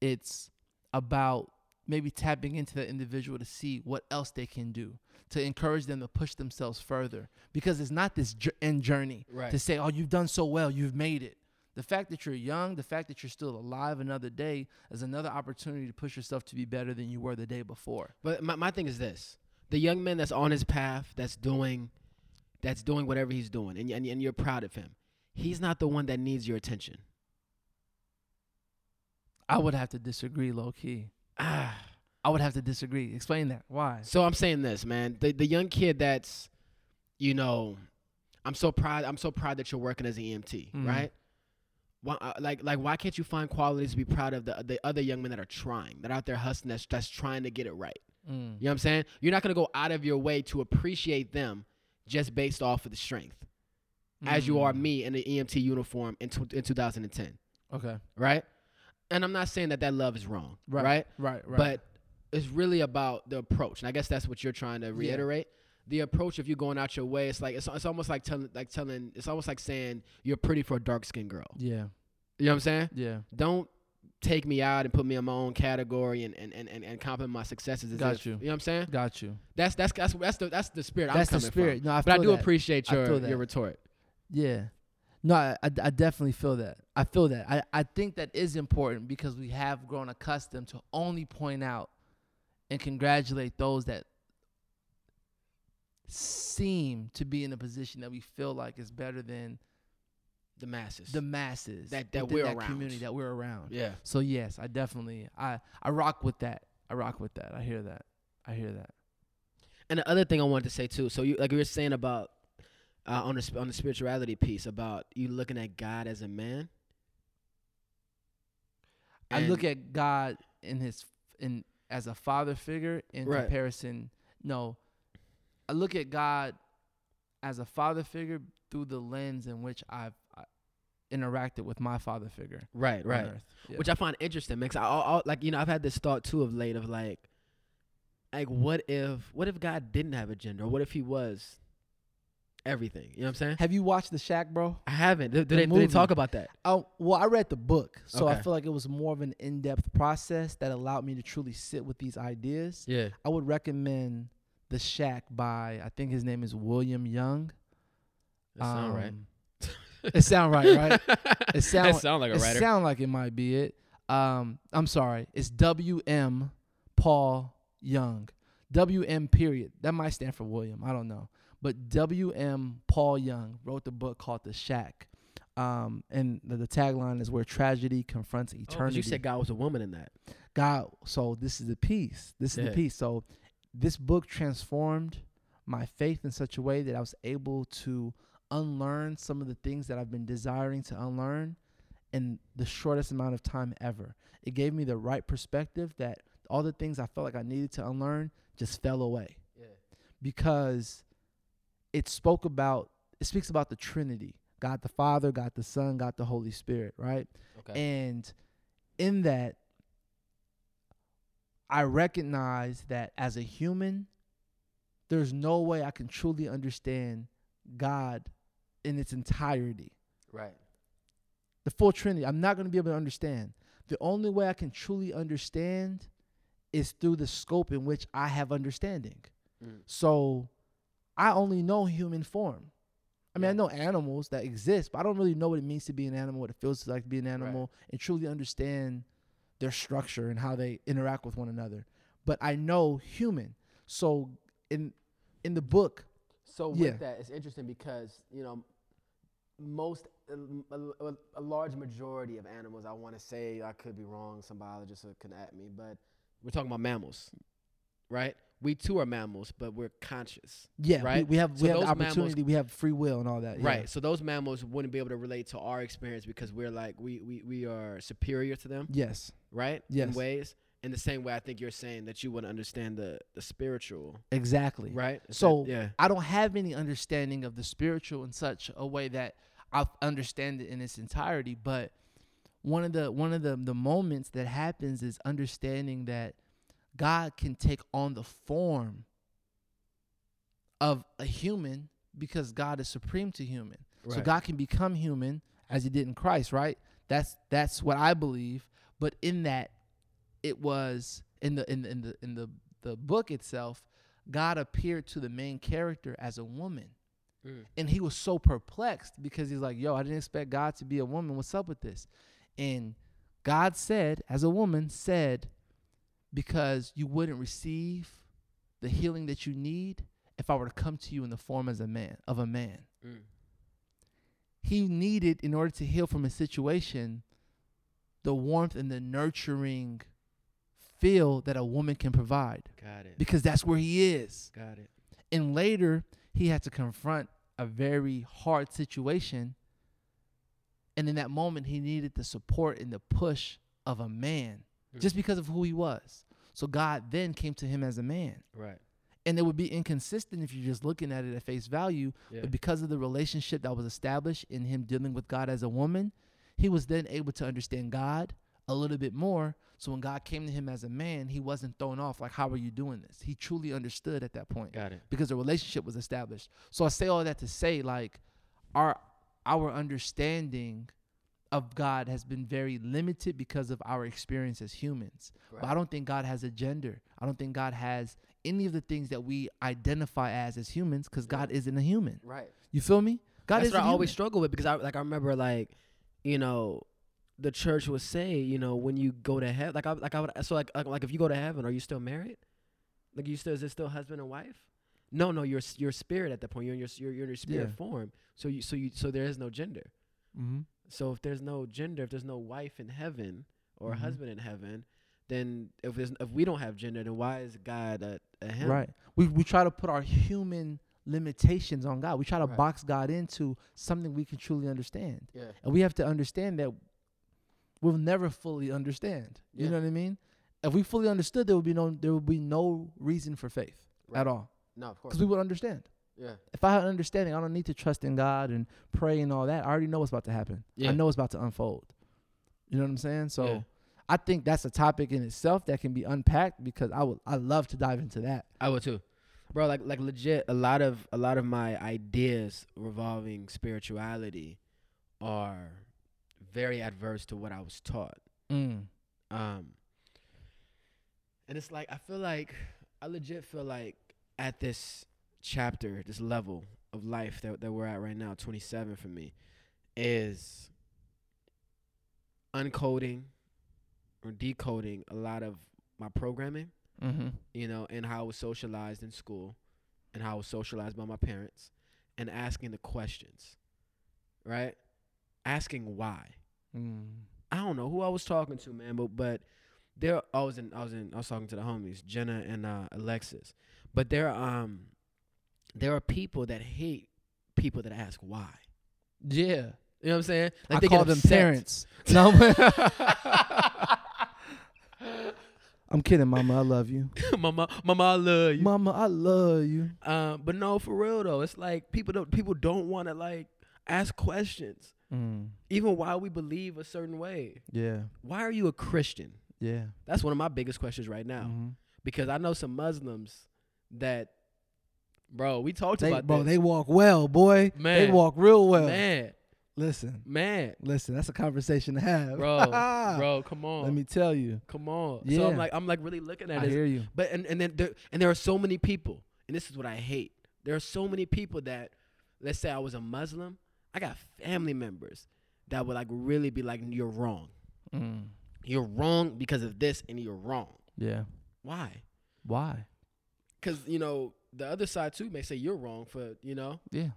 Speaker 1: It's about maybe tapping into that individual to see what else they can do to encourage them to push themselves further. Because it's not this end journey
Speaker 2: Right.
Speaker 1: to say oh you've done so well you've made it. The fact that you're young the fact that you're still alive another day is another opportunity to push yourself to be better than you were the day before.
Speaker 2: But my, my thing is this: the young man that's on his path, that's doing, that's doing whatever he's doing, and, and, and you're proud of him. He's not the one that needs your attention.
Speaker 1: i would have to disagree low key
Speaker 2: Ah.
Speaker 1: i would have to disagree explain that why
Speaker 2: So I'm saying this, man. The the young kid that's, you know, I'm so proud. I'm so proud that you're working as an EMT,
Speaker 1: Mhm.
Speaker 2: right? Why, uh, like like why can't you find qualities to be proud of the the other young men that are trying, that are out there hustling, that's that's trying to get it right.
Speaker 1: Mm.
Speaker 2: You know what I'm saying? You're not gonna go out of your way to appreciate them just based off of the strength, as you are
Speaker 1: Mm.
Speaker 2: me in the EMT uniform in tw- in 2010,
Speaker 1: okay
Speaker 2: right? And I'm not saying that that love is wrong,
Speaker 1: Right.
Speaker 2: right?
Speaker 1: right right
Speaker 2: But it's really about the approach, and I guess that's what you're trying to reiterate. The approach of you going out your way, it's like it's, it's almost like telling like telling it's almost like saying you're pretty for a dark skinned girl.
Speaker 1: yeah
Speaker 2: You know what I'm saying?
Speaker 1: yeah
Speaker 2: Don't take me out and put me in my own category and and, and, and, compliment my successes.
Speaker 1: Got
Speaker 2: if-
Speaker 1: you.
Speaker 2: You know what I'm saying?
Speaker 1: got you
Speaker 2: That's that's that's that's the that's the spirit.
Speaker 1: that's
Speaker 2: I'm
Speaker 1: the spirit
Speaker 2: From.
Speaker 1: no i
Speaker 2: But I do
Speaker 1: that.
Speaker 2: appreciate your your retort.
Speaker 1: Yeah. No, I, I, I definitely feel that. I feel that. I, I think that is important because we have grown accustomed to only point out and congratulate those that seem to be in a position that we feel like is better than
Speaker 2: The masses.
Speaker 1: the masses
Speaker 2: That- that we're
Speaker 1: that
Speaker 2: around.
Speaker 1: community that we're around.
Speaker 2: yeah.
Speaker 1: So yes, I definitely I I rock with that. I rock with that. I hear that. I hear that.
Speaker 2: And the other thing I wanted to say too, so you like you were saying about uh, on the on the spirituality piece about you looking at God as a man.
Speaker 1: I look at God in his in as a father figure in
Speaker 2: Right.
Speaker 1: comparison. No,
Speaker 3: I look at God as a father figure through the lens in which I've I interacted with my father figure.
Speaker 2: Right, right.
Speaker 3: Yeah.
Speaker 2: Which I find interesting because I, I, I like you know I've had this thought too of late of like, like what if what if God didn't have a gender? What if He was everything? You know what I'm saying?
Speaker 1: Have you watched The Shack, bro?
Speaker 2: I haven't. Did,
Speaker 1: The
Speaker 2: did they, did they talk about that?
Speaker 1: Oh, well, I read the book, so I feel like it was more of an in-depth process that allowed me to truly sit with these ideas.
Speaker 2: Yeah.
Speaker 1: I would recommend The Shack by I think his name is William Young.
Speaker 2: That sound right.
Speaker 1: Um, It sound right, right? It sound
Speaker 2: sound like a writer.
Speaker 1: it sound like it might be it. Um, I'm sorry. It's W M Paul Young. W M period. That might stand for William. I don't know. But W M Paul Young wrote the book called The Shack. Um, and the, the tagline is where tragedy confronts
Speaker 2: Oh,
Speaker 1: eternity.
Speaker 2: you said God was a woman in that.
Speaker 1: God, so this is the piece. This is
Speaker 2: Yeah.
Speaker 1: the piece. So this book transformed my faith in such a way that I was able to unlearn some of the things that I've been desiring to unlearn in the shortest amount of time ever. It gave me the right perspective that all the things I felt like I needed to unlearn just fell away
Speaker 2: Yeah.
Speaker 1: because it spoke about it speaks about the Trinity. God the Father, God the Son, God the Holy Spirit, right?
Speaker 2: Okay.
Speaker 1: And in that, I recognize that as a human, there's no way I can truly understand God in its entirety.
Speaker 2: right.
Speaker 1: The full Trinity, I'm not going to be able to understand. The only way I can truly understand is through the scope in which I have understanding.
Speaker 2: Mm.
Speaker 1: So I only know human form. I mean, I know animals that exist, but I don't really know what it means to be an animal, what it feels like to be an animal, and truly understand their structure and how they interact with one another. But I know human. So in in the book,
Speaker 2: So with
Speaker 1: Yeah.
Speaker 2: that, it's interesting because you know most a, a, a large majority of animals. I want to say I could be wrong. Some biologists could at me, but we're talking about mammals, right? We too are mammals, but we're conscious,
Speaker 1: yeah,
Speaker 2: Right.
Speaker 1: we, we have
Speaker 2: So
Speaker 1: we have the
Speaker 2: those mammals-
Speaker 1: opportunity, we have free will and all that. yeah.
Speaker 2: right? So those mammals wouldn't be able to relate to our experience because we're like we we, we are superior to them,
Speaker 1: Yes.
Speaker 2: right?
Speaker 1: Yes.
Speaker 2: In ways. In the same way, I think you're saying that you wouldn't understand the the spiritual,
Speaker 1: Exactly.
Speaker 2: right? Is
Speaker 1: So
Speaker 2: that- yeah,
Speaker 1: I don't have any understanding of the spiritual in such a way that I understand it in its entirety. But one of the one of the the moments that happens is understanding that God can take on the form of a human because God is supreme to human. So God can become human as he did in Christ, right? That's that's what I believe. But in that, it was in the in the in the in the, the book itself, God appeared to the main character as a woman.
Speaker 2: Mm.
Speaker 1: And he was so perplexed because he's like, yo, I didn't expect God to be a woman. What's up with this? And God said, as a woman, said, because you wouldn't receive the healing that you need if I were to come to you in the form as a man of a man.
Speaker 2: Mm.
Speaker 1: he needed in order to heal from his situation the warmth and the nurturing feel that a woman can provide.
Speaker 2: Got it,
Speaker 1: because that's where he is.
Speaker 2: Got it.
Speaker 1: and later he had to confront a very hard situation and in that moment he needed the support and the push of a man
Speaker 2: Mm.
Speaker 1: just because of who he was so god then came to him as a man
Speaker 2: Right.
Speaker 1: and it would be inconsistent if you're just looking at it at face value
Speaker 2: Yeah.
Speaker 1: but because of the relationship that was established in him dealing with God as a woman, he was then able to understand God a little bit more. So when God came to him as a man, he wasn't thrown off like, How are you doing this? He truly understood at that point
Speaker 2: Got it.
Speaker 1: because the relationship was established. So I say all that to say, like, our our understanding of God has been very limited because of our experience as humans. But I don't think God has a gender. I don't think God has any of the things that we identify as as humans because God isn't a human.
Speaker 2: Right.
Speaker 1: You feel me? God
Speaker 2: That's
Speaker 1: is
Speaker 2: what I always struggle with because I like I remember like, you know, the church would say, you know, when you go to heaven, like I like I would so like like, like if you go to heaven, are you still married? Like you still is it still husband and wife? No, no, you're spirit at that point. You're in your you're, you're in your spirit
Speaker 1: Yeah.
Speaker 2: form. So you so you so there is no gender.
Speaker 1: mm-hmm.
Speaker 2: So if there's no gender, if there's no wife in heaven or
Speaker 1: Mhm.
Speaker 2: husband in heaven, then if there's if we don't have gender, then why is God a, a him?
Speaker 1: Right. We we try to put our human limitations on God. We try to
Speaker 2: Right.
Speaker 1: box God into something we can truly understand.
Speaker 2: Yeah.
Speaker 1: And we have to understand that we'll never fully understand. You
Speaker 2: Yeah.
Speaker 1: know what I mean? If we fully understood there would be no there would be no reason for faith
Speaker 2: Right.
Speaker 1: at all.
Speaker 2: No, of course.
Speaker 3: because we would understand.
Speaker 2: Yeah.
Speaker 3: If I had an understanding, I don't need to trust in God and pray and all that. I already know what's about to happen.
Speaker 2: Yeah.
Speaker 3: I know it's about to unfold. You know what I'm saying? So
Speaker 2: Yeah.
Speaker 3: I think that's a topic in itself that can be unpacked because I would I love to dive into that.
Speaker 2: I would too, bro. Like like legit, a lot of a lot of my ideas revolving spirituality are very adverse to what I was taught.
Speaker 3: Mm.
Speaker 2: Um, and it's like I feel like I legit feel like at this chapter, this level of life that that we're at right now, 27 for me, is uncoding or decoding a lot of my programming
Speaker 3: Mm-hmm.
Speaker 2: you know, and how I was socialized in school and how I was socialized by my parents and asking the questions, right? Asking why.
Speaker 3: Mm.
Speaker 2: I don't know who I was talking to, man, but but there I was in I was in I was talking to the homies, Jenna and uh, Alexis. But there um there are people that hate people that ask why.
Speaker 3: Yeah.
Speaker 2: You know what I'm saying?
Speaker 3: I
Speaker 2: they
Speaker 3: call them
Speaker 2: upset.
Speaker 3: parents. No. I'm kidding, Mama. I love you,
Speaker 2: mama, mama, I love you.
Speaker 3: Mama. I love you.
Speaker 2: Um, but no, for real though, it's like people don't people don't want to like ask questions,
Speaker 3: Mm.
Speaker 2: even why we believe a certain way.
Speaker 3: Yeah.
Speaker 2: Why are you a Christian?
Speaker 3: Yeah.
Speaker 2: That's one of my biggest questions right now
Speaker 3: Mhm.
Speaker 2: because I know some Muslims that, bro, we talked
Speaker 1: They,
Speaker 2: about
Speaker 1: bro,
Speaker 2: this.
Speaker 1: they walk well, boy.
Speaker 2: Man.
Speaker 1: They walk real well.
Speaker 2: man,
Speaker 1: Listen,
Speaker 2: man,
Speaker 1: listen. That's a conversation to have,
Speaker 2: bro, bro, come on,
Speaker 1: Let me tell you.
Speaker 2: come on.
Speaker 1: Yeah.
Speaker 2: So I'm like, I'm like really looking at it.
Speaker 3: I hear you.
Speaker 2: But and and then there, and there are so many people, and this is what I hate. There are so many people that, let's say I was a Muslim, I got family members that would like really be like, "You're wrong.
Speaker 3: Mm.
Speaker 2: You're wrong because of this, and you're wrong."
Speaker 3: Yeah.
Speaker 2: Why?
Speaker 3: Why?
Speaker 2: Because you know the other side too may say you're wrong for you know.
Speaker 3: Yeah.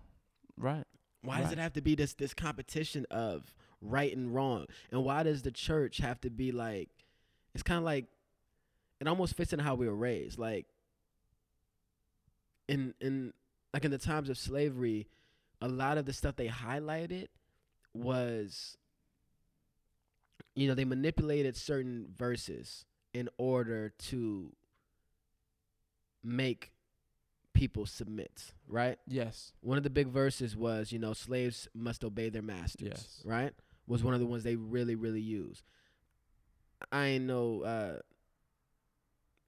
Speaker 3: Right.
Speaker 2: Why does it have to be this this competition of right and wrong? And why does the church have to be like? It's kind of like, it almost fits in how we were raised. Like, in in like in the times of slavery, a lot of the stuff they highlighted was, you know, they manipulated certain verses in order to make people submit. Right
Speaker 3: Yes.
Speaker 2: one of the big verses was, you know, slaves must obey their masters,
Speaker 3: Yes.
Speaker 2: right? Was one of the ones they really, really use. I ain't no, uh,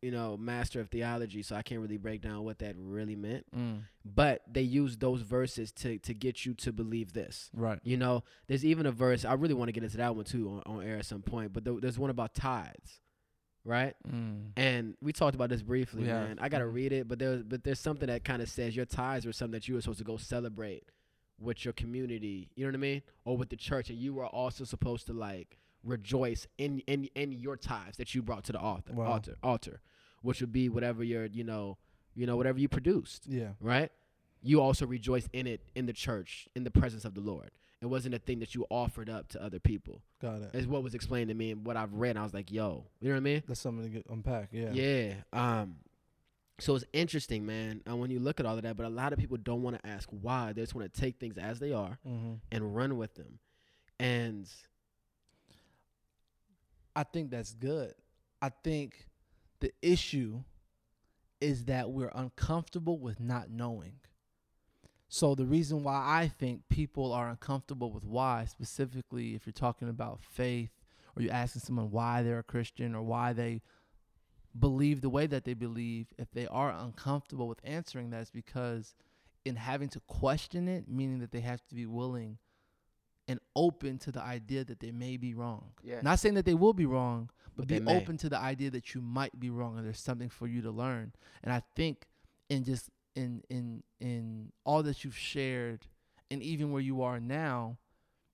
Speaker 2: you know, master of theology, so I can't really break down what that really meant.
Speaker 3: Mm.
Speaker 2: But they use those verses to to get you to believe this.
Speaker 3: Right.
Speaker 2: You know, there's even a verse. I really want to get into that one too on, on air at some point. But th- there's one about tithes, right?
Speaker 3: Mm.
Speaker 2: And we talked about this briefly,
Speaker 3: have.
Speaker 2: man. I gotta
Speaker 3: Mhm.
Speaker 2: read it, but there's but there's something that kind of says your tithes were something that you were supposed to go celebrate with your community. You know what I mean? Or with the church, and you were also supposed to like rejoice in in in your tithes that you brought to the altar,
Speaker 1: Wow.
Speaker 2: altar, altar, which would be whatever your you know you know whatever you produced,
Speaker 1: Yeah.
Speaker 2: right? You also rejoice in it in the church in the presence of the Lord. It wasn't a thing that you offered up to other people.
Speaker 1: Got it.
Speaker 2: Is what was explained to me and what I've read. I was like, yo, you know what I mean?
Speaker 1: That's something to get unpack. Yeah.
Speaker 2: Yeah. Um. So it's interesting, man. And when you look at all of that, but a lot of people don't want to ask why. They just want to take things as they are
Speaker 1: Mm-hmm.
Speaker 2: and run with them. And
Speaker 1: I think that's good. I think the issue is that we're uncomfortable with not knowing. So the reason why I think people are uncomfortable with why, specifically if you're talking about faith or you're asking someone why they're a Christian or why they believe the way that they believe, if they are uncomfortable with answering that, is because in having to question it, meaning that they have to be willing and open to the idea that they may be wrong.
Speaker 2: yeah,
Speaker 1: Not saying that they will be wrong, but, be
Speaker 2: may.
Speaker 1: open to the idea that you might be wrong and there's something for you to learn. And I think in just in in in all that you've shared and even where you are now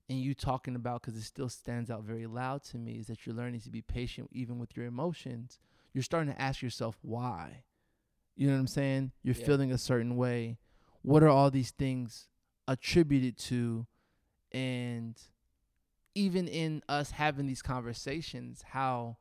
Speaker 1: and you talking about cuz it still stands out very loud to me is that you're learning to be patient even with your emotions. You're starting to ask yourself why. You know what I'm saying? You're
Speaker 2: Yeah.
Speaker 1: feeling a certain way. What are all these things attributed to? And even in us having these conversations, how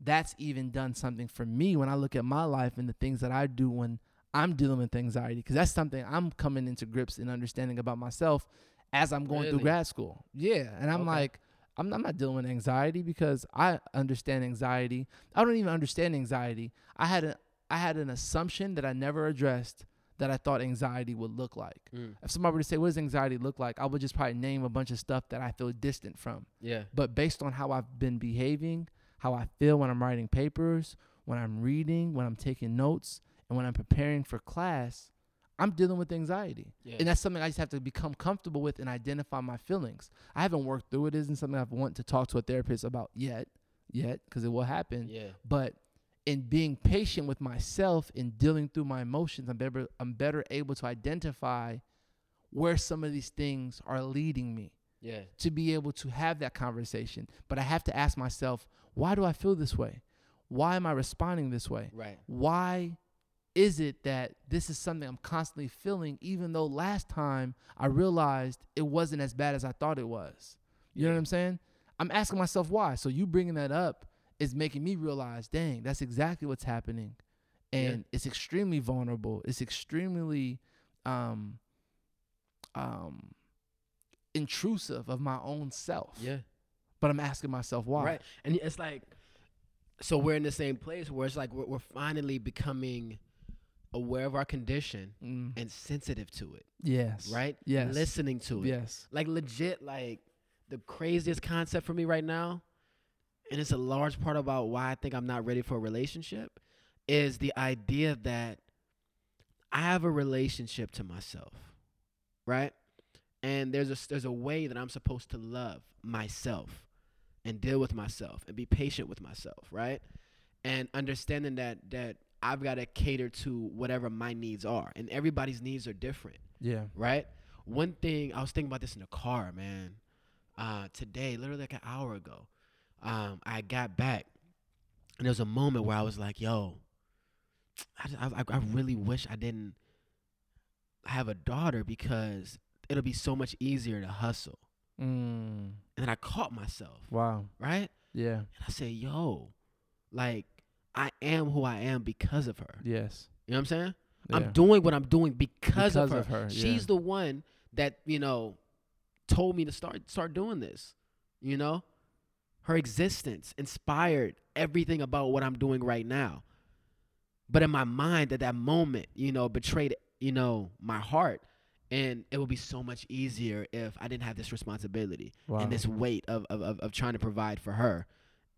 Speaker 1: that's even done something for me when I look at my life and the things that I do when I'm dealing with anxiety, because that's something I'm coming into grips and understanding about myself as I'm going through grad school. Yeah, and I'm
Speaker 2: Okay.
Speaker 1: like, I'm, I'm not dealing with anxiety because I understand anxiety. I don't even understand anxiety. I had a I had an assumption that I never addressed that I thought anxiety would look like.
Speaker 2: Mm.
Speaker 1: If somebody were to say, "What does anxiety look like?" I would just probably name a bunch of stuff that I feel distant from.
Speaker 2: Yeah.
Speaker 1: But based on how I've been behaving, how I feel when I'm writing papers, when I'm reading, when I'm taking notes, and when I'm preparing for class, I'm dealing with anxiety.
Speaker 2: Yeah.
Speaker 1: And that's something I just have to become comfortable with and identify my feelings. I haven't worked through it. it. Isn't something I've want to talk to a therapist about yet, yet, because it will happen.
Speaker 2: yeah.
Speaker 1: But in being patient with myself in dealing through my emotions, I'm better. I'm better able to identify where some of these things are leading me
Speaker 2: Yeah.
Speaker 1: to be able to have that conversation. But I have to ask myself, why do I feel this way? Why am I responding this way?
Speaker 2: Right.
Speaker 1: Why is it that this is something I'm constantly feeling, even though last time I realized it wasn't as bad as I thought it was? You know what I'm saying? I'm asking myself why. So you bringing that up is making me realize, dang, that's exactly what's happening, and
Speaker 2: Yeah.
Speaker 1: it's extremely vulnerable. It's extremely um, um, intrusive of my own self.
Speaker 2: Yeah.
Speaker 1: But I'm asking myself why.
Speaker 2: Right. And it's like, so we're in the same place where it's like we're, we're finally becoming aware of our condition
Speaker 1: Mm.
Speaker 2: and sensitive to it,
Speaker 1: Yes.
Speaker 2: right?
Speaker 1: Yes.
Speaker 2: Listening to it.
Speaker 1: Yes.
Speaker 2: Like legit, like the craziest concept for me right now, and it's a large part about why I think I'm not ready for a relationship, is the idea that I have a relationship to myself, right? And there's a there's a way that I'm supposed to love myself and deal with myself and be patient with myself, right? And understanding that that I've got to cater to whatever my needs are, and everybody's needs are different
Speaker 1: Yeah.
Speaker 2: right? One thing I was thinking about this in the car, man. Uh, today, literally like an hour ago, um, I got back, and there was a moment where I was like, "Yo, I, I, I really wish I didn't have a daughter because it'll be so much easier to hustle."
Speaker 1: Mm.
Speaker 2: And then I caught myself,
Speaker 1: Wow.
Speaker 2: right?
Speaker 1: Yeah.
Speaker 2: And I said, "Yo, like I am who I am because of her."
Speaker 1: Yes.
Speaker 2: You know what I'm saying?
Speaker 1: Yeah.
Speaker 2: I'm doing what I'm doing because, of, her.
Speaker 1: of her,
Speaker 2: She's
Speaker 1: yeah.
Speaker 2: the one that you know told me to start start doing this. You know, her existence inspired everything about what I'm doing right now. But in my mind, at that moment, you know, betrayed you know my heart, and it would be so much easier if I didn't have this responsibility
Speaker 1: wow.
Speaker 2: and this weight of, of of of trying to provide for her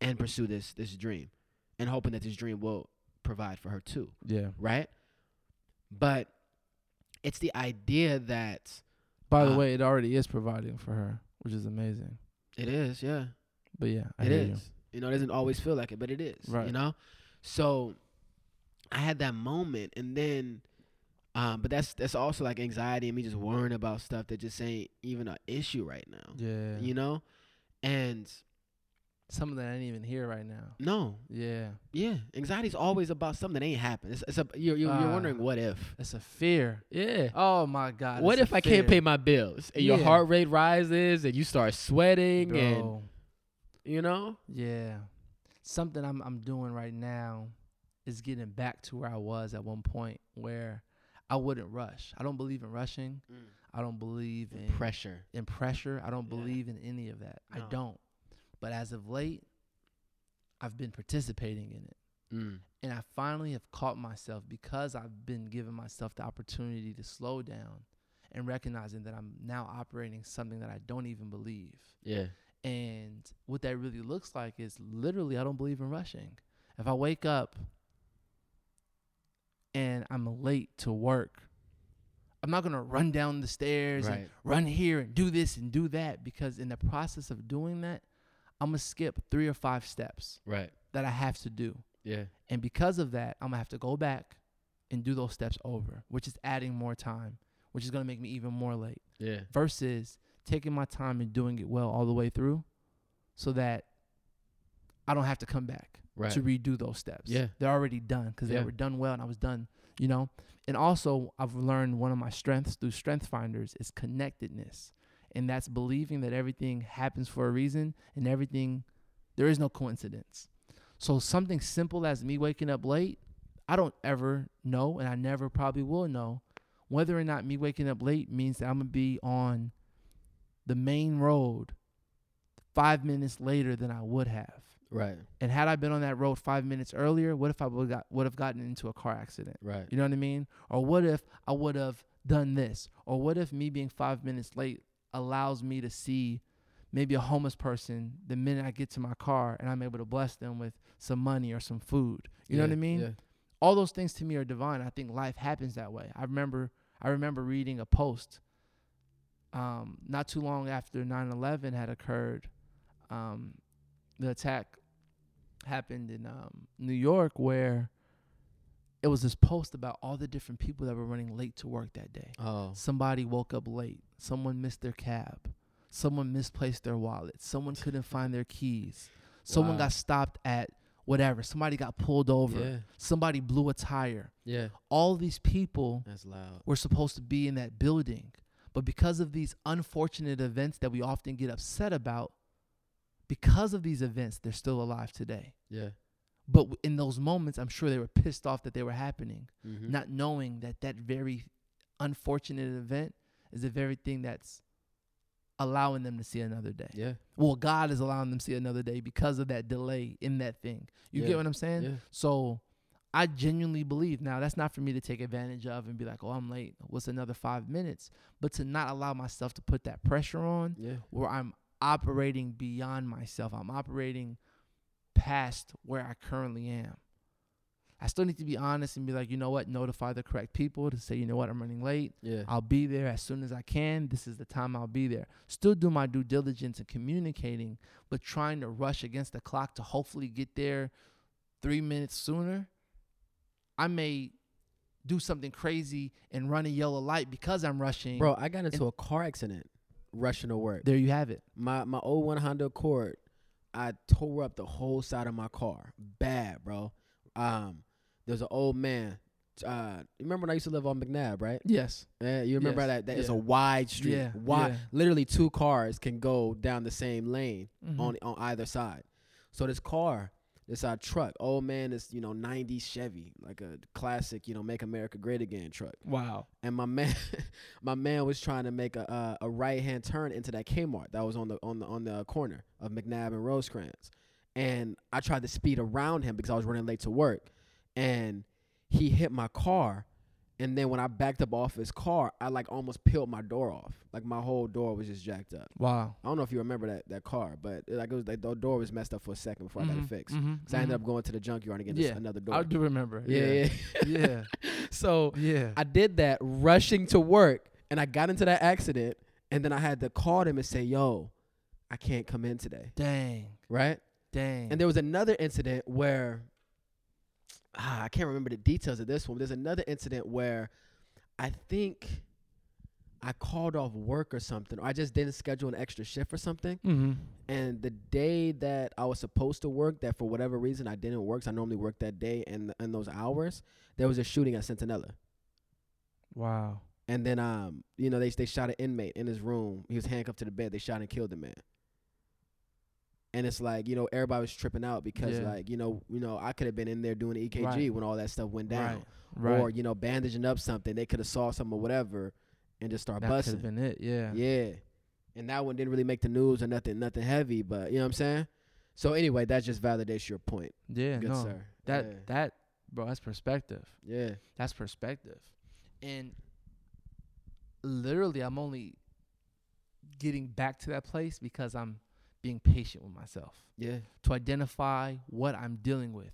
Speaker 2: and pursue this this dream, and hoping that this dream will provide for her too
Speaker 1: yeah.
Speaker 2: right? But it's the idea that
Speaker 1: By the
Speaker 2: Uh,
Speaker 1: way, it already is providing for her, which is amazing.
Speaker 2: it is, yeah,
Speaker 1: But yeah, I
Speaker 2: it is.
Speaker 1: you.
Speaker 2: You. know, it doesn't always feel like it, but it is.
Speaker 1: Right.
Speaker 2: You know, so I had that moment, and then, um, but that's that's also like anxiety and me just worrying about stuff that just ain't even an issue right now.
Speaker 1: Yeah.
Speaker 2: You know, and
Speaker 1: Something that I didn't even hear right now.
Speaker 2: no,
Speaker 1: Yeah.
Speaker 2: yeah, anxiety's always about something that ain't happened. It's, it's a you're you're, you're
Speaker 1: Ah.
Speaker 2: wondering what if.
Speaker 1: It's a fear.
Speaker 2: Yeah.
Speaker 1: Oh my God.
Speaker 2: what if I can't pay my bills and your heart rate rises and you start sweating and you know?
Speaker 1: Yeah. Something I'm I'm doing right now is getting back to where I was at one point where I wouldn't rush. I don't believe in rushing. I don't believe in
Speaker 2: Pressure.
Speaker 1: in pressure. I don't
Speaker 2: Yeah.
Speaker 1: believe in any of that. I don't. But as of late, I've been participating in it.
Speaker 2: Mm.
Speaker 1: And I finally have caught myself because I've been giving myself the opportunity to slow down and recognizing that I'm now operating something that I don't even believe.
Speaker 2: Yeah.
Speaker 1: And what that really looks like is literally, I don't believe in rushing. If I wake up and I'm late to work, I'm not going to run down the stairs and run here and do this and do that because in the process of doing that, I'm going to skip three or five steps
Speaker 2: Right.
Speaker 1: that I have to do.
Speaker 2: Yeah.
Speaker 1: And because of that, I'm going to have to go back and do those steps over, which is adding more time, which is going to make me even more late
Speaker 2: Yeah.
Speaker 1: versus taking my time and doing it well all the way through so that I don't have to come back
Speaker 2: Right.
Speaker 1: to redo those steps.
Speaker 2: Yeah.
Speaker 1: They're already done because
Speaker 2: Yeah.
Speaker 1: they were done well and I was done, you know? And also, I've learned one of my strengths through Strength Finders is connectedness. And that's believing that everything happens for a reason and everything, there is no coincidence. So, something simple as me waking up late, I don't ever know, and I never probably will know whether or not me waking up late means that I'm going to be on the main road five minutes later than I would have.
Speaker 2: Right.
Speaker 1: And had I been on that road five minutes earlier, what if I would got would have gotten into a car accident?
Speaker 2: Right.
Speaker 1: You know what I mean? Or what if I would have done this? Or what if me being five minutes late allows me to see maybe a homeless person the minute I get to my car and I'm able to bless them with some money or some food? You know what I mean?
Speaker 2: Yeah.
Speaker 1: all those things to me are divine. I think life happens that way. I remember I remember reading a post um, not too long after 9/11 had occurred. Um, the attack happened in um, New York where it was this post about all the different people that were running late to work that day.
Speaker 2: Oh.
Speaker 1: Somebody woke up late. Someone missed their cab. Someone misplaced their wallet. Someone couldn't find their keys. Someone
Speaker 2: Wow.
Speaker 1: got stopped at whatever. Somebody got pulled over.
Speaker 2: Yeah.
Speaker 1: Somebody blew a tire.
Speaker 2: Yeah.
Speaker 1: All these people
Speaker 2: That's loud.
Speaker 1: were supposed to be in that building. But because of these unfortunate events that we often get upset about, because of these events, they're still alive today.
Speaker 2: Yeah.
Speaker 1: But in those moments, I'm sure they were pissed off that they were happening,
Speaker 2: Mm-hmm.
Speaker 1: not knowing that that very unfortunate event is the very thing that's allowing them to see another day.
Speaker 2: Yeah.
Speaker 1: Well, God is allowing them to see another day because of that delay in that thing. You
Speaker 2: Yeah.
Speaker 1: get what I'm saying?
Speaker 2: Yeah.
Speaker 1: So I genuinely believe now that's not for me to take advantage of and be like, oh, I'm late. What's another five minutes? But to not allow myself to put that pressure on
Speaker 2: Yeah.
Speaker 1: where I'm operating beyond myself. I'm operating past where I currently am. I still need to be honest and be like, you know what, notify the correct people to say, you know what, I'm running late.
Speaker 2: Yeah.
Speaker 1: I'll be there as soon as I can. This is the time I'll be there. Still do my due diligence in communicating, but trying to rush against the clock to hopefully get there three minutes sooner. I may do something crazy and run a yellow light because I'm rushing.
Speaker 2: Bro, I got into a car accident rushing to work.
Speaker 1: there you have it.
Speaker 2: My my old one Honda Accord, I tore up the whole side of my car. Bad, bro. Um, there's an old man. Uh, you remember when I used to live on McNabb, right?
Speaker 1: Yes.
Speaker 2: Yeah, you remember
Speaker 1: Yes,
Speaker 2: that? That it's a wide street.
Speaker 1: Yeah,
Speaker 2: wide.
Speaker 1: yeah.
Speaker 2: Literally, two cars can go down the same lane
Speaker 1: Mhm.
Speaker 2: on on either side. So this car, this our truck, old man is you know '90s Chevy, like a classic, you know, make America great again truck.
Speaker 1: Wow.
Speaker 2: And my man, my man was trying to make a uh, a right hand turn into that Kmart that was on the on the on the corner of McNabb and Rosecrans, and I tried to speed around him because I was running late to work, and he hit my car. And then when I backed up off his car, I like almost peeled my door off. Like my whole door was just jacked up.
Speaker 1: Wow.
Speaker 2: I don't know if you remember that that car, but it, like it was like the door was messed up for a second before I got it
Speaker 1: Mhm,
Speaker 2: fixed.
Speaker 1: mhm,
Speaker 2: Cause I ended
Speaker 1: mhm.
Speaker 2: up going to the junkyard and getting
Speaker 1: Yeah,
Speaker 2: another door.
Speaker 1: I do remember.
Speaker 2: yeah, yeah.
Speaker 1: Yeah.
Speaker 2: so
Speaker 1: yeah.
Speaker 2: I did that rushing to work, and I got into that accident, and then I had to call them and say, "Yo, I can't come in today."
Speaker 1: Dang.
Speaker 2: Right?
Speaker 1: Dang.
Speaker 2: And there was another incident where ah, I can't remember the details of this one. There's another incident where I think I called off work or something, or I just didn't schedule an extra shift or something.
Speaker 1: mm-hmm.
Speaker 2: And the day that I was supposed to work, that for whatever reason I didn't work, 'cause I normally work that day and and those hours, there was a shooting at Centinela.
Speaker 1: Wow.
Speaker 2: And then um, you know, they they shot an inmate in his room. He was handcuffed to the bed. They shot and killed the man. And it's like, you know, everybody was tripping out because
Speaker 1: Yeah.
Speaker 2: like, you know, you know, I could have been in there doing the EKG
Speaker 1: Right.
Speaker 2: when all that stuff went down.
Speaker 1: Right. Right.
Speaker 2: Or, you know, bandaging up something. They could have saw something or whatever and just start
Speaker 1: that could
Speaker 2: busting.
Speaker 1: have been it. Yeah.
Speaker 2: Yeah. And that one didn't really make the news or nothing nothing heavy, but you know what I'm saying? So anyway, that just validates your point.
Speaker 1: Yeah.
Speaker 2: Good
Speaker 1: no.
Speaker 2: sir.
Speaker 1: That
Speaker 2: yeah.
Speaker 1: that bro, that's perspective.
Speaker 2: yeah.
Speaker 1: That's perspective. And literally I'm only getting back to that place because I'm being patient with myself
Speaker 2: Yeah.
Speaker 1: to identify what I'm dealing with.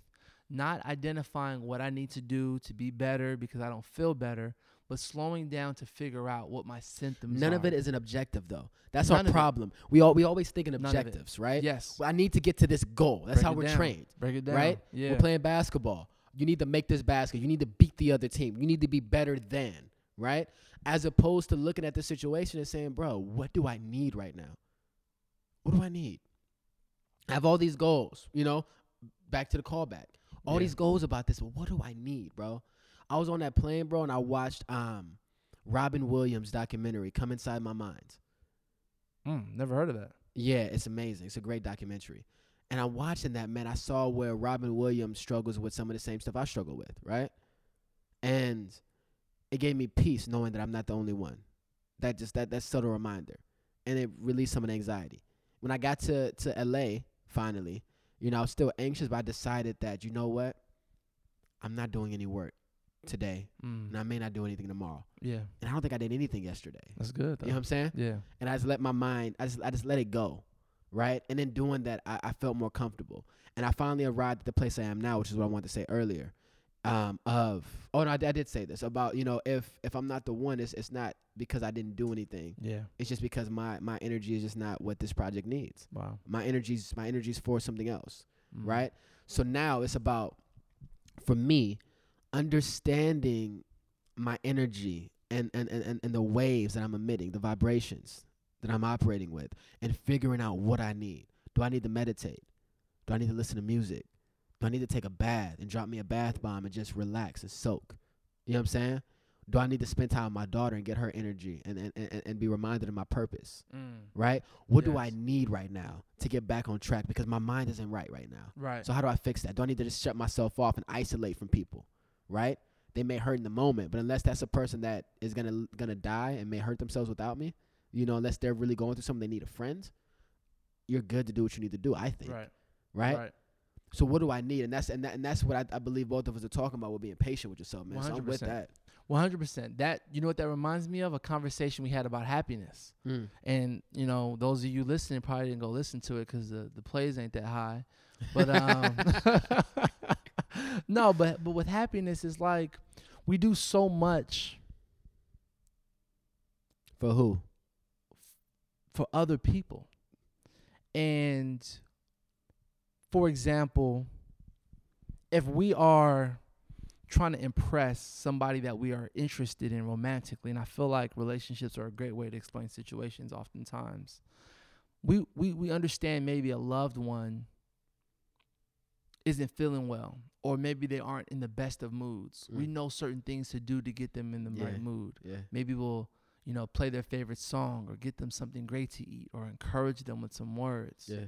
Speaker 1: Not identifying what I need to do to be better because I don't feel better, but slowing down to figure out what my symptoms
Speaker 2: None
Speaker 1: are.
Speaker 2: of it is an objective though. That's
Speaker 1: None
Speaker 2: our problem. We all we always think in
Speaker 1: None of it.
Speaker 2: objectives, right?
Speaker 1: Yes.
Speaker 2: Well, I need to get to this goal. That's
Speaker 1: Break
Speaker 2: how we're
Speaker 1: down.
Speaker 2: trained.
Speaker 1: Break it down.
Speaker 2: right?
Speaker 1: Yeah.
Speaker 2: We're playing basketball. You need to make this basket. You need to beat the other team. You need to be better than, right? As opposed to looking at the situation and saying, bro, what do I need right now? What do I need? I have all these goals, you know, back to the callback. All
Speaker 1: Yeah.
Speaker 2: these goals about this, but what do I need, bro? I was on that plane, bro, and I watched um Robin Williams documentary, Come Inside My Mind.
Speaker 1: Mm, never heard of that.
Speaker 2: Yeah, it's amazing. It's a great documentary. And I'm watching that, man. I saw where Robin Williams struggles with some of the same stuff I struggle with, right? And it gave me peace knowing that I'm not the only one. That just that that subtle reminder. And it released some of the anxiety. When I got to to LA finally, You know, I was still anxious, but I decided that you know what, I'm not doing any work today,
Speaker 1: Mm.
Speaker 2: and I may not do anything tomorrow.
Speaker 1: Yeah,
Speaker 2: And I don't think I did anything yesterday.
Speaker 1: that's good. Though.
Speaker 2: You know what I'm saying?
Speaker 1: yeah.
Speaker 2: and I just let my mind, I just, I just let it go, right? And in doing that, I, I felt more comfortable, and I finally arrived at the place I am now, which is what I wanted to say earlier. Um, of oh no, I, I did say this about you know if if I'm not the one, it's it's not because I didn't do anything.
Speaker 1: Yeah.
Speaker 2: It's just because my my energy is just not what this project needs.
Speaker 1: Wow.
Speaker 2: My energy's my energy's for something else,
Speaker 1: Mm.
Speaker 2: right? So now it's about for me understanding my energy and and, and, and and the waves that I'm emitting, the vibrations that I'm operating with, and figuring out what I need. Do I need to meditate? Do I need to listen to music? Do I need to take a bath and drop me a bath bomb and just relax and soak? You know what I'm saying? Do I need to spend time with my daughter and get her energy and and, and, and be reminded of my purpose?
Speaker 1: Mm.
Speaker 2: Right? What do I need right now to get back on track? Because my mind isn't right right now.
Speaker 1: Right.
Speaker 2: So how do I fix that? Do I need to just shut myself off and isolate from people? Right? They may hurt in the moment, but unless that's a person that is gonna gonna die and may hurt themselves without me, you know, unless they're really going through something, they need a friend. You're good to do what you need to do. I think.
Speaker 1: right.
Speaker 2: Right.
Speaker 1: Right.
Speaker 2: So what do I need? And that's and that, and that's what I, I believe both of us are talking about with being patient with yourself, man. So I'm with
Speaker 1: 100%.
Speaker 2: that.
Speaker 1: One hundred percent. That you know what that reminds me of a conversation we had about happiness.
Speaker 2: Mm.
Speaker 1: And you know, those of you listening probably didn't go listen to it because the the plays ain't that high. But um, no, but but with happiness, it's like we do so much
Speaker 2: For who?
Speaker 1: for other people. And for example, if we are trying to impress somebody that we are interested in romantically, and I feel like relationships are a great way to explain situations oftentimes. We we we understand maybe a loved one isn't feeling well or maybe they aren't in the best of moods. We
Speaker 2: Mm.
Speaker 1: know certain things to do to get them in the
Speaker 2: Yeah.
Speaker 1: right mood
Speaker 2: Yeah.
Speaker 1: maybe we'll you know play their favorite song or get them something great to eat or encourage them with some words
Speaker 2: Yeah.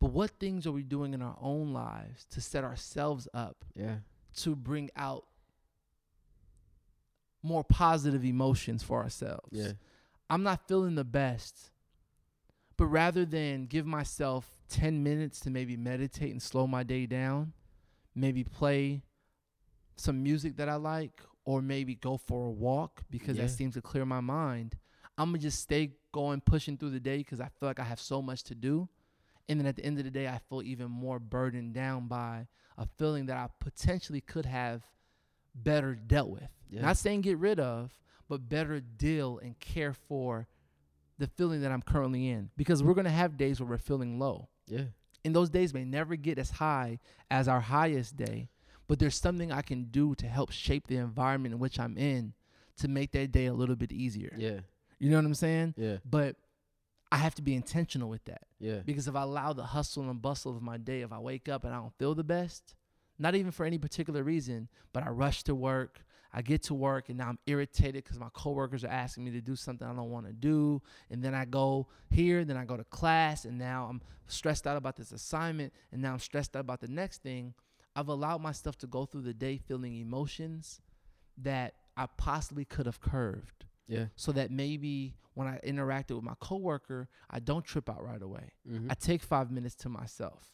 Speaker 1: But what things are we doing in our own lives to set ourselves up
Speaker 2: Yeah.
Speaker 1: to bring out more positive emotions for ourselves
Speaker 2: Yeah.
Speaker 1: i'm not feeling the best but rather than give myself 10 minutes to maybe meditate and slow my day down maybe play some music that i like or maybe go for a walk because
Speaker 2: Yeah.
Speaker 1: that seems to clear my mind i'm gonna just stay going pushing through the day because i feel like i have so much to do and then at the end of the day i feel even more burdened down by a feeling that i potentially could have better dealt with
Speaker 2: Yeah.
Speaker 1: not saying get rid of but better deal and care for the feeling that i'm currently in because we're gonna have days where we're feeling low
Speaker 2: Yeah.
Speaker 1: and those days may never get as high as our highest day but there's something i can do to help shape the environment in which i'm in to make that day a little bit easier
Speaker 2: Yeah.
Speaker 1: you know what i'm saying
Speaker 2: Yeah.
Speaker 1: but i have to be intentional with that
Speaker 2: Yeah.
Speaker 1: because if i allow the hustle and bustle of my day if i wake up and i don't feel the best not even for any particular reason but i rush to work I get to work and now I'm irritated because my coworkers are asking me to do something I don't want to do. And then I go here, then I go to class, and now I'm stressed out about this assignment, and now I'm stressed out about the next thing. I've allowed myself to go through the day feeling emotions that I possibly could have curved
Speaker 2: Yeah.
Speaker 1: so that maybe when I interacted with my coworker, I don't trip out right away.
Speaker 2: Mm-hmm.
Speaker 1: I take five minutes to myself.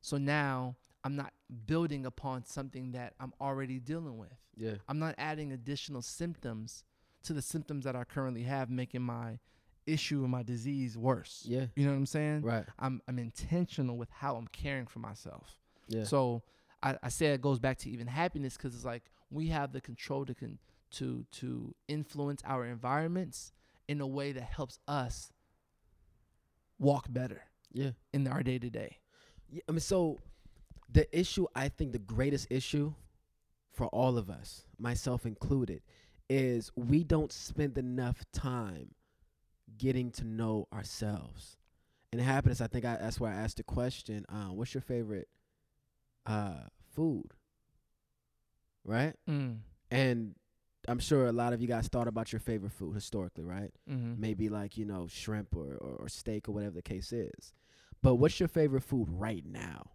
Speaker 1: So now I'm not building upon something that I'm already dealing with.
Speaker 2: Yeah.
Speaker 1: I'm not adding additional symptoms to the symptoms that I currently have, making my issue and my disease worse.
Speaker 2: Yeah.
Speaker 1: You know what I'm saying?
Speaker 2: Right.
Speaker 1: I'm I'm intentional with how I'm caring for myself.
Speaker 2: Yeah.
Speaker 1: So I, I say it goes back to even happiness because it's like we have the control to con- to to influence our environments in a way that helps us walk better
Speaker 2: yeah.
Speaker 1: in our day to day.
Speaker 2: Yeah, I mean, so the issue, I think the greatest issue for all of us, myself included, is we don't spend enough time getting to know ourselves. And happiness, I think I, that's why I asked the question, um, what's your favorite uh, food? Right?
Speaker 1: Mm.
Speaker 2: And I'm sure a lot of you guys thought about your favorite food historically, right?
Speaker 1: Mm-hmm.
Speaker 2: maybe like you know shrimp or, or, or steak or whatever the case is but what's your favorite food right now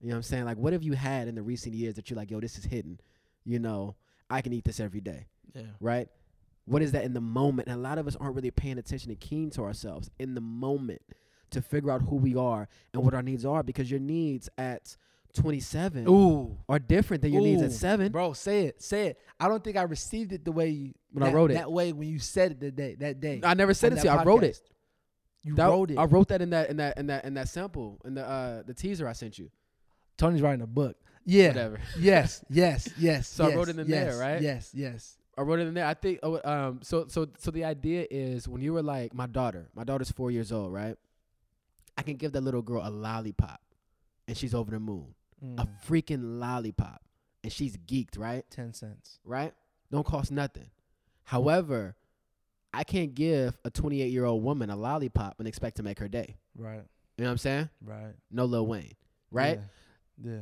Speaker 2: you know what i'm saying like what have you had in the recent years that you're like yo this is hidden you know i can eat this every day
Speaker 1: Yeah.
Speaker 2: right what is that in the moment and a lot of us aren't really paying attention and keen to ourselves in the moment to figure out who we are and what our needs are because your needs at 27
Speaker 1: Ooh,
Speaker 2: are different than your needs at 7.
Speaker 1: bro, say it, say it. I don't think I received it the way you
Speaker 2: When I wrote it.
Speaker 1: that way when you said it the day that day.
Speaker 2: I never said it to you.
Speaker 1: that
Speaker 2: I wrote it.
Speaker 1: You
Speaker 2: That-
Speaker 1: wrote it.
Speaker 2: I wrote that in that in that in that in that sample in the uh the teaser I sent you.
Speaker 1: Tony's writing a book. Yeah.
Speaker 2: Whatever.
Speaker 1: yes. Yes. Yes.
Speaker 2: So I wrote it in
Speaker 1: yes,
Speaker 2: there, right?
Speaker 1: Yes. Yes.
Speaker 2: I wrote it in there. I think oh, um so so so the idea is when you were like my daughter, my daughter's 4 years old, right? I can give that little girl a lollipop and she's over the moon. A
Speaker 1: Mm,
Speaker 2: freaking lollipop and she's geeked, right?
Speaker 1: Ten cents.
Speaker 2: Right? Don't cost nothing. However, I can't give a 28-year-old woman a lollipop and expect to make her day.
Speaker 1: Right.
Speaker 2: You know what I'm saying?
Speaker 1: Right.
Speaker 2: No Lil Wayne, right?
Speaker 1: Yeah.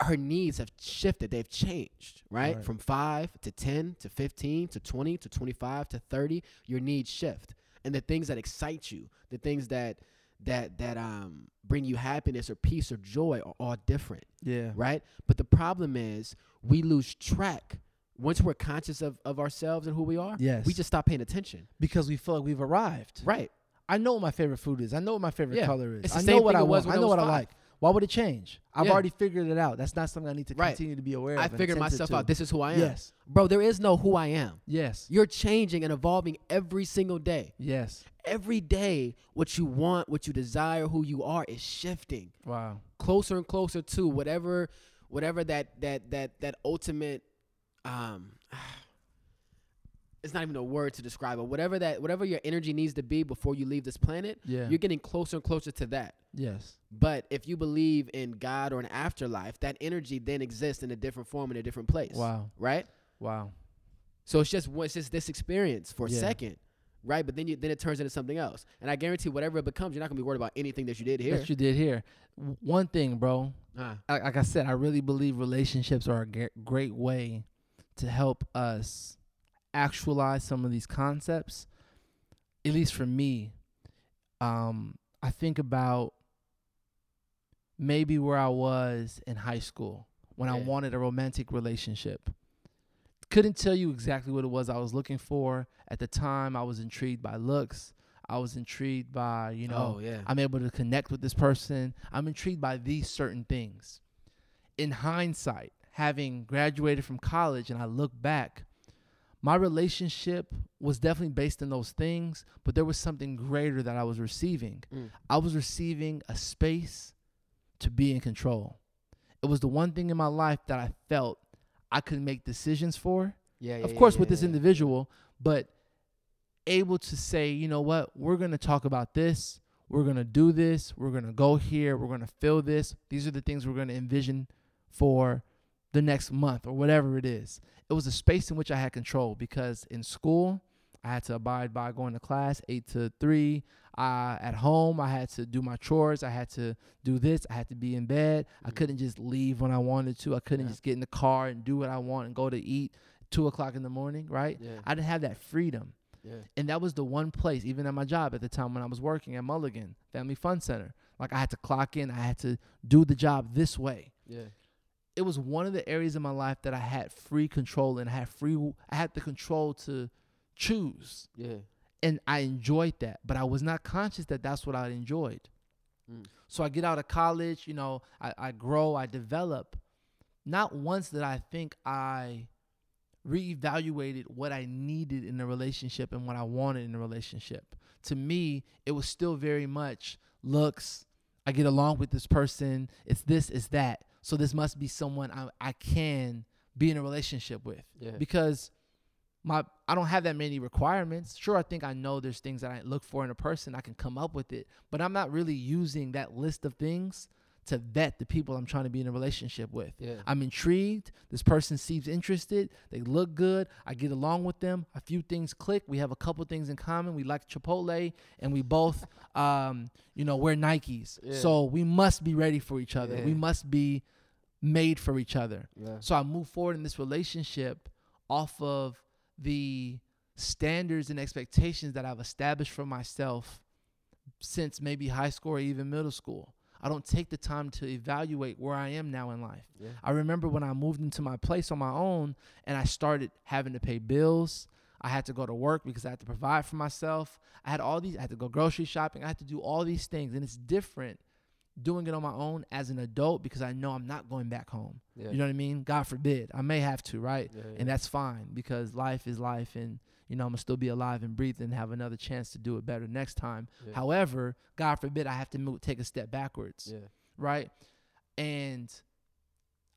Speaker 2: her needs have shifted. They've changed, right?
Speaker 1: Right.
Speaker 2: From 5 to 10 to 15 to 20 to 25 to 30, your needs shift. And the things that excite you, the things that that that um bring you happiness or peace or joy are all different,
Speaker 1: Yeah.
Speaker 2: right? But the problem is we lose track once we're conscious of, of ourselves and who we are.
Speaker 1: Yes.
Speaker 2: We just stop paying attention.
Speaker 1: because we feel like we've arrived.
Speaker 2: Right.
Speaker 1: I know what my favorite food is. I know what my favorite
Speaker 2: Yeah.
Speaker 1: color is. I know what I
Speaker 2: was
Speaker 1: want. I know what
Speaker 2: was
Speaker 1: I like. Why would it change? I've
Speaker 2: Yeah.
Speaker 1: already figured it out. That's not something I need to
Speaker 2: Right.
Speaker 1: continue to be aware of. I
Speaker 2: figured myself
Speaker 1: to.
Speaker 2: out. This is who I am.
Speaker 1: Yes.
Speaker 2: Bro, there is no who I am.
Speaker 1: Yes.
Speaker 2: You're changing and evolving every single day.
Speaker 1: Yes.
Speaker 2: Every day what you want what you desire who you are is shifting
Speaker 1: Wow.
Speaker 2: closer and closer to whatever whatever that that that that ultimate um it's not even a word to describe it whatever that whatever your energy needs to be before you leave this planet
Speaker 1: Yeah.
Speaker 2: you're getting closer and closer to that
Speaker 1: yes.
Speaker 2: but if you believe in god or an afterlife that energy then exists in a different form in a different place
Speaker 1: Wow.
Speaker 2: right
Speaker 1: Wow.
Speaker 2: so it's just it's just this experience for a second, right? But then you then it turns into something else. And I guarantee whatever it becomes, you're not gonna be worried about anything that you did here.
Speaker 1: That you did here. One thing, bro. Like like I said, I really believe relationships are a great way to help us actualize some of these concepts. At least for me, um, I think about maybe where I was in high school when I wanted a romantic relationship. Couldn't tell you exactly what it was I was looking for at the time. I was intrigued by looks. I was intrigued by you know
Speaker 2: oh yeah,
Speaker 1: I'm able to connect with this person. I'm intrigued by these certain things. In hindsight, having graduated from college and I look back, my relationship was definitely based in those things, but there was something greater that I was receiving.
Speaker 2: Mm.
Speaker 1: I was receiving a space to be in control. It was the one thing in my life that I felt I could make decisions for.
Speaker 2: Yeah, yeah.
Speaker 1: of course
Speaker 2: yeah,
Speaker 1: with this individual but able to say you know what? We're going to talk about this. We're going to do this. We're going to go here. We're going to fill this. These are the things we're going to envision for the next month or whatever it is. It was a space in which i had control because in school i had to abide by going to class 8 to 3 uh, at home i had to do my chores i had to do this i had to be in bed i
Speaker 2: Mhm.
Speaker 1: couldn't just leave when i wanted to i couldn't
Speaker 2: Yeah.
Speaker 1: just get in the car and do what i want and go to eat two o'clock in the morning, right?
Speaker 2: Yeah,
Speaker 1: I didn't have that freedom.
Speaker 2: yeah,
Speaker 1: And that was the one place, even at my job at the time when I was working at Mulligan Family Fun Center. Like I had to clock in, I had to do the job this way.
Speaker 2: yeah,
Speaker 1: It was one of the areas in my life that I had free control and I had free I had the control to choose.
Speaker 2: yeah.
Speaker 1: And I enjoyed that, but I was not conscious that that's what I enjoyed.
Speaker 2: Mm.
Speaker 1: So I get out of college, you know, I, I grow, I develop. Not once did I think I reevaluated what I needed in a relationship and what I wanted in a relationship. To me, it was still very much looks, I get along with this person, it's this, it's that. So this must be someone I, I can be in a relationship with
Speaker 2: Yeah.
Speaker 1: because my I don't have that many requirements. Sure, I think I know there's things that I look for in a person. I can come up with it, but I'm not really using that list of things to vet the people I'm trying to be in a relationship with.
Speaker 2: yeah.
Speaker 1: I'm intrigued. This person seems interested. They look good. I get along with them. A few things click. We have a couple things in common. We like Chipotle, and we both, um, you know, wear Nikes.
Speaker 2: Yeah.
Speaker 1: So we must be ready for each other. We must be made for each other.
Speaker 2: yeah.
Speaker 1: So I move forward in this relationship off of the standards and expectations that I've established for myself since maybe high school or even middle school. I don't take the time to evaluate where I am now in life.
Speaker 2: Yeah.
Speaker 1: I remember when I moved into my place on my own and I started having to pay bills. I had to go to work because I had to provide for myself. I had all these. I had to go grocery shopping. I had to do all these things, and it's different doing it on my own as an adult because I know I'm not going back home.
Speaker 2: Yeah.
Speaker 1: You know what I mean? God forbid. I may have to, right?
Speaker 2: Yeah, yeah.
Speaker 1: And that's fine because life is life and you know, I'm gonna still be alive and breathing and have another chance to do it better next time. However, God forbid I have to move, take a step backwards,
Speaker 2: yeah.
Speaker 1: right? And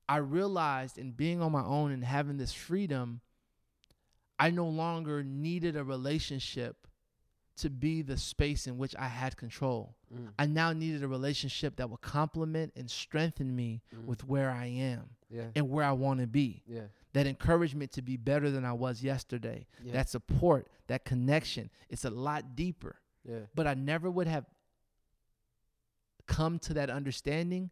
Speaker 1: I realized in being on my own and having this freedom, I no longer needed a relationship to be the space in which I had control.
Speaker 2: Mm.
Speaker 1: I now needed a relationship that would complement and strengthen me
Speaker 2: Mm.
Speaker 1: with where I am
Speaker 2: yeah.
Speaker 1: and where I want to be.
Speaker 2: Yeah.
Speaker 1: That encouragement to be better than I was yesterday.
Speaker 2: Yeah.
Speaker 1: That support, that connection. It's a lot deeper. But I never would have come to that understanding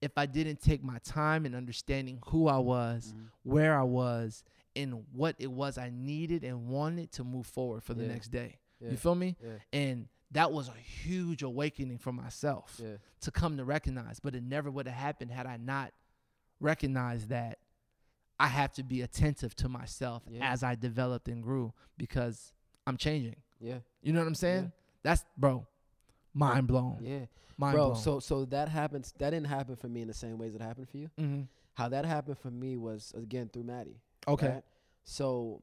Speaker 1: if I didn't take my time in understanding who I was,
Speaker 2: Mhm.
Speaker 1: where I was, and what it was I needed and wanted to move forward for the next day.
Speaker 2: Yeah.
Speaker 1: You feel me?
Speaker 2: Yeah.
Speaker 1: And that was a huge awakening for myself
Speaker 2: Yeah.
Speaker 1: to come to recognize, but it never would have happened had I not recognized that I have to be attentive to myself as I developed and grew because I'm changing.
Speaker 2: Yeah.
Speaker 1: You know what I'm saying?
Speaker 2: Yeah.
Speaker 1: That's bro, mind blown.
Speaker 2: Yeah.
Speaker 1: Mind
Speaker 2: Bro,
Speaker 1: blown.
Speaker 2: so so that happens that didn't happen for me in the same ways it happened for you.
Speaker 1: Mhm.
Speaker 2: How that happened for me was again through Maddie.
Speaker 1: okay,
Speaker 2: right? So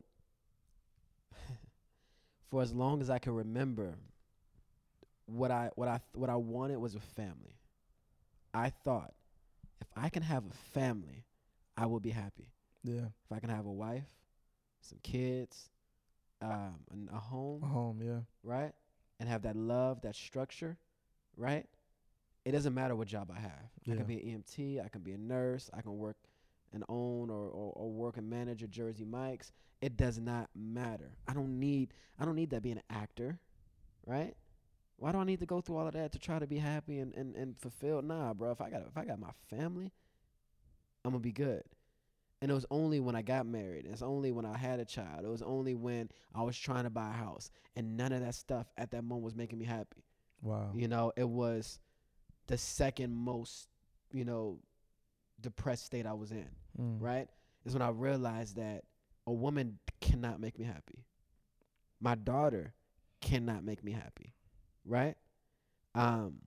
Speaker 2: for as long as I can remember, what I what I what I wanted was a family. I thought if I can have a family, I will be happy.
Speaker 4: Yeah.
Speaker 2: If I can have a wife, some kids, um, and a home,
Speaker 4: A home. Yeah.
Speaker 2: right? And have that love, that structure, right? It doesn't matter what job I have.
Speaker 4: Yeah.
Speaker 2: I can be an EMT, I can be a nurse, I can work and own or, or, or work and manage a Jersey Mike's. It does not matter. I don't need I don't need that being an actor, right? Why do I need to go through all of that to try to be happy and, and, and fulfilled? Nah, bro. If I got if I got my family, I'm gonna be good. And it was only when I got married. It's only when I had a child. It was only when I was trying to buy a house. And none of that stuff at that moment was making me happy.
Speaker 4: Wow.
Speaker 2: You know, it was the second most, you know, depressed state I was in,
Speaker 4: Mm.
Speaker 2: right? Is when I realized that a woman cannot make me happy. My daughter cannot make me happy, right? Um,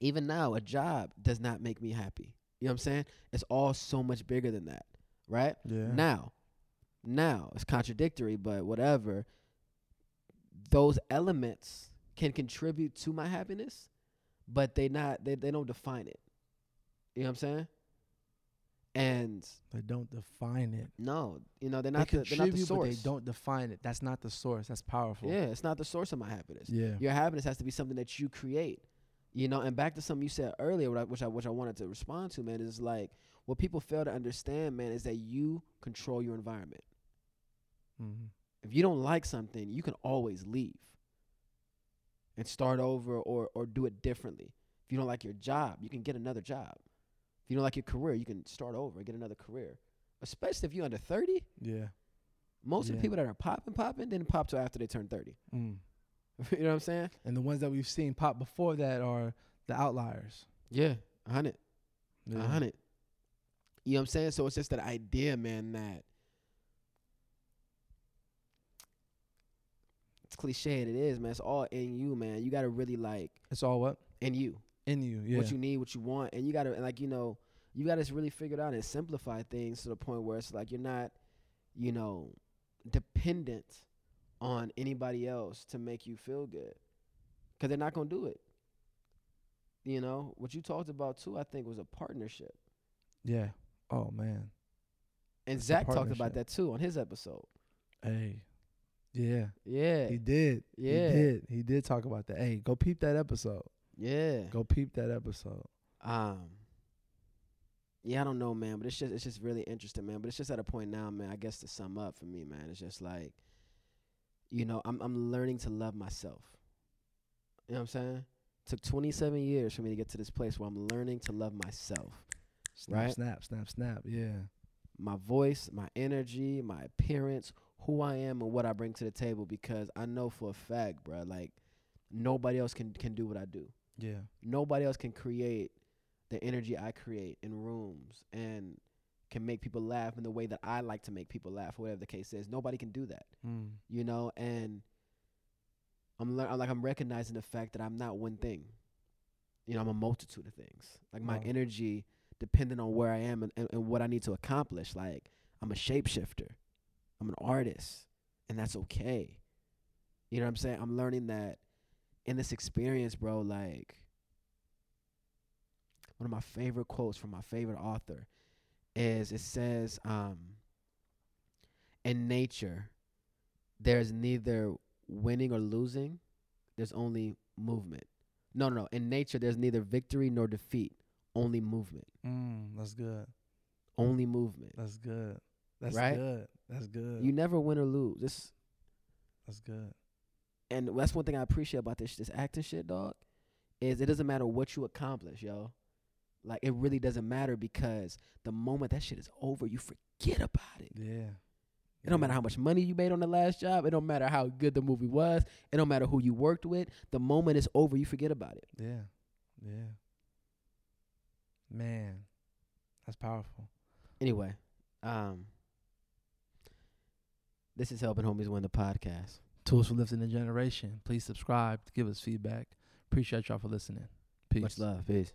Speaker 2: even now, a job does not make me happy. You know what I'm saying? It's all so much bigger than that, right?
Speaker 4: Yeah.
Speaker 2: Now, now it's contradictory, but whatever. Those elements can contribute to my happiness, but they not they, they don't define it. You know what I'm saying? And
Speaker 4: They don't define it.
Speaker 2: no, you know they're
Speaker 4: They
Speaker 2: not the, they're not the source.
Speaker 4: they don't define it. That's not the source. That's powerful.
Speaker 2: Yeah, it's not the source of my happiness.
Speaker 4: Yeah.
Speaker 2: Your happiness has to be something that you create. You know, and back to something you said earlier, what I, which I which I wanted to respond to, man, is like what people fail to understand, man, is that you control your environment.
Speaker 4: Mm-hmm.
Speaker 2: If you don't like something, you can always leave and start over or or do it differently. If you don't like your job, you can get another job. If you don't like your career, you can start over and get another career. Especially if you're under 30.
Speaker 4: Yeah.
Speaker 2: Most of the people that are popping, popping didn't pop till after they turned 30.
Speaker 4: Mm.
Speaker 2: you know what I'm saying?
Speaker 4: And the ones that we've seen pop before that are the outliers.
Speaker 2: Yeah, a hundred.
Speaker 4: Yeah.
Speaker 2: A hundred. You know what I'm saying? So it's just that idea, man, that it's cliche and it is, man. It's all in you, man. You gotta really like
Speaker 4: It's all what
Speaker 2: in you.
Speaker 4: In you. Yeah.
Speaker 2: What you need, what you want. And you gotta and like, you know, you gotta just really figure it out and simplify things to the point where it's like you're not, you know, dependent on anybody else to make you feel good. Cause they're not gonna do it. You know, what you talked about too, I think, was a partnership.
Speaker 4: yeah. Oh man.
Speaker 2: And
Speaker 4: It's
Speaker 2: Zach talked about that too on his episode.
Speaker 4: Hey. Yeah.
Speaker 2: Yeah.
Speaker 4: He did.
Speaker 2: Yeah.
Speaker 4: He did. He did talk about that. Hey, go peep that episode.
Speaker 2: Yeah.
Speaker 4: Go peep that episode.
Speaker 2: Um Yeah, I don't know, man, but it's just it's just really interesting, man. But it's just at a point now, man, I guess to sum up for me, man, it's just like you know, I'm I'm learning to love myself. You know what I'm saying? Took 27 years for me to get to this place where I'm learning to love myself.
Speaker 4: Snap,
Speaker 2: Right?
Speaker 4: snap, snap, snap. Yeah.
Speaker 2: my voice, my energy, my appearance, who I am, and what I bring to the table. Because I know for a fact, bro, like nobody else can can do what I do.
Speaker 4: Yeah.
Speaker 2: Nobody else can create the energy I create in rooms and can make people laugh in the way that I like to make people laugh, whatever the case is. Nobody can do that,
Speaker 3: Mm.
Speaker 2: you know. And I'm lear- like I'm recognizing the fact that I'm not one thing. You know, I'm a multitude of things. Like my
Speaker 1: Wow.
Speaker 2: energy, depending on where I am and, and, and what I need to accomplish. Like I'm a shapeshifter. I'm an artist, and that's okay. You know what I'm saying? I'm learning that in this experience, bro. Like one of my favorite quotes from my favorite author is it says, um, in nature, there's neither winning or losing, there's only movement. No, no, no. In nature, there's neither victory nor defeat, only movement.
Speaker 1: Mm, that's good.
Speaker 2: Only movement.
Speaker 1: That's good. That's
Speaker 2: Right?
Speaker 1: good. That's good.
Speaker 2: You never win or lose. This
Speaker 1: that's good.
Speaker 2: And that's one thing I appreciate about this this acting shit, dog, is it doesn't matter what you accomplish, yo. Like it really doesn't matter because the moment that shit is over, you forget about it.
Speaker 1: Yeah.
Speaker 2: It don't matter how much money you made on the last job. It don't matter how good the movie was. It don't matter who you worked with. The moment it's over, you forget about it.
Speaker 1: Yeah. Yeah. Man, that's powerful.
Speaker 2: Anyway, um, this is helping homies win the podcast.
Speaker 3: Tools for lifting the generation. Please subscribe. To give us feedback. Appreciate y'all for listening. Peace.
Speaker 2: Much love. Peace.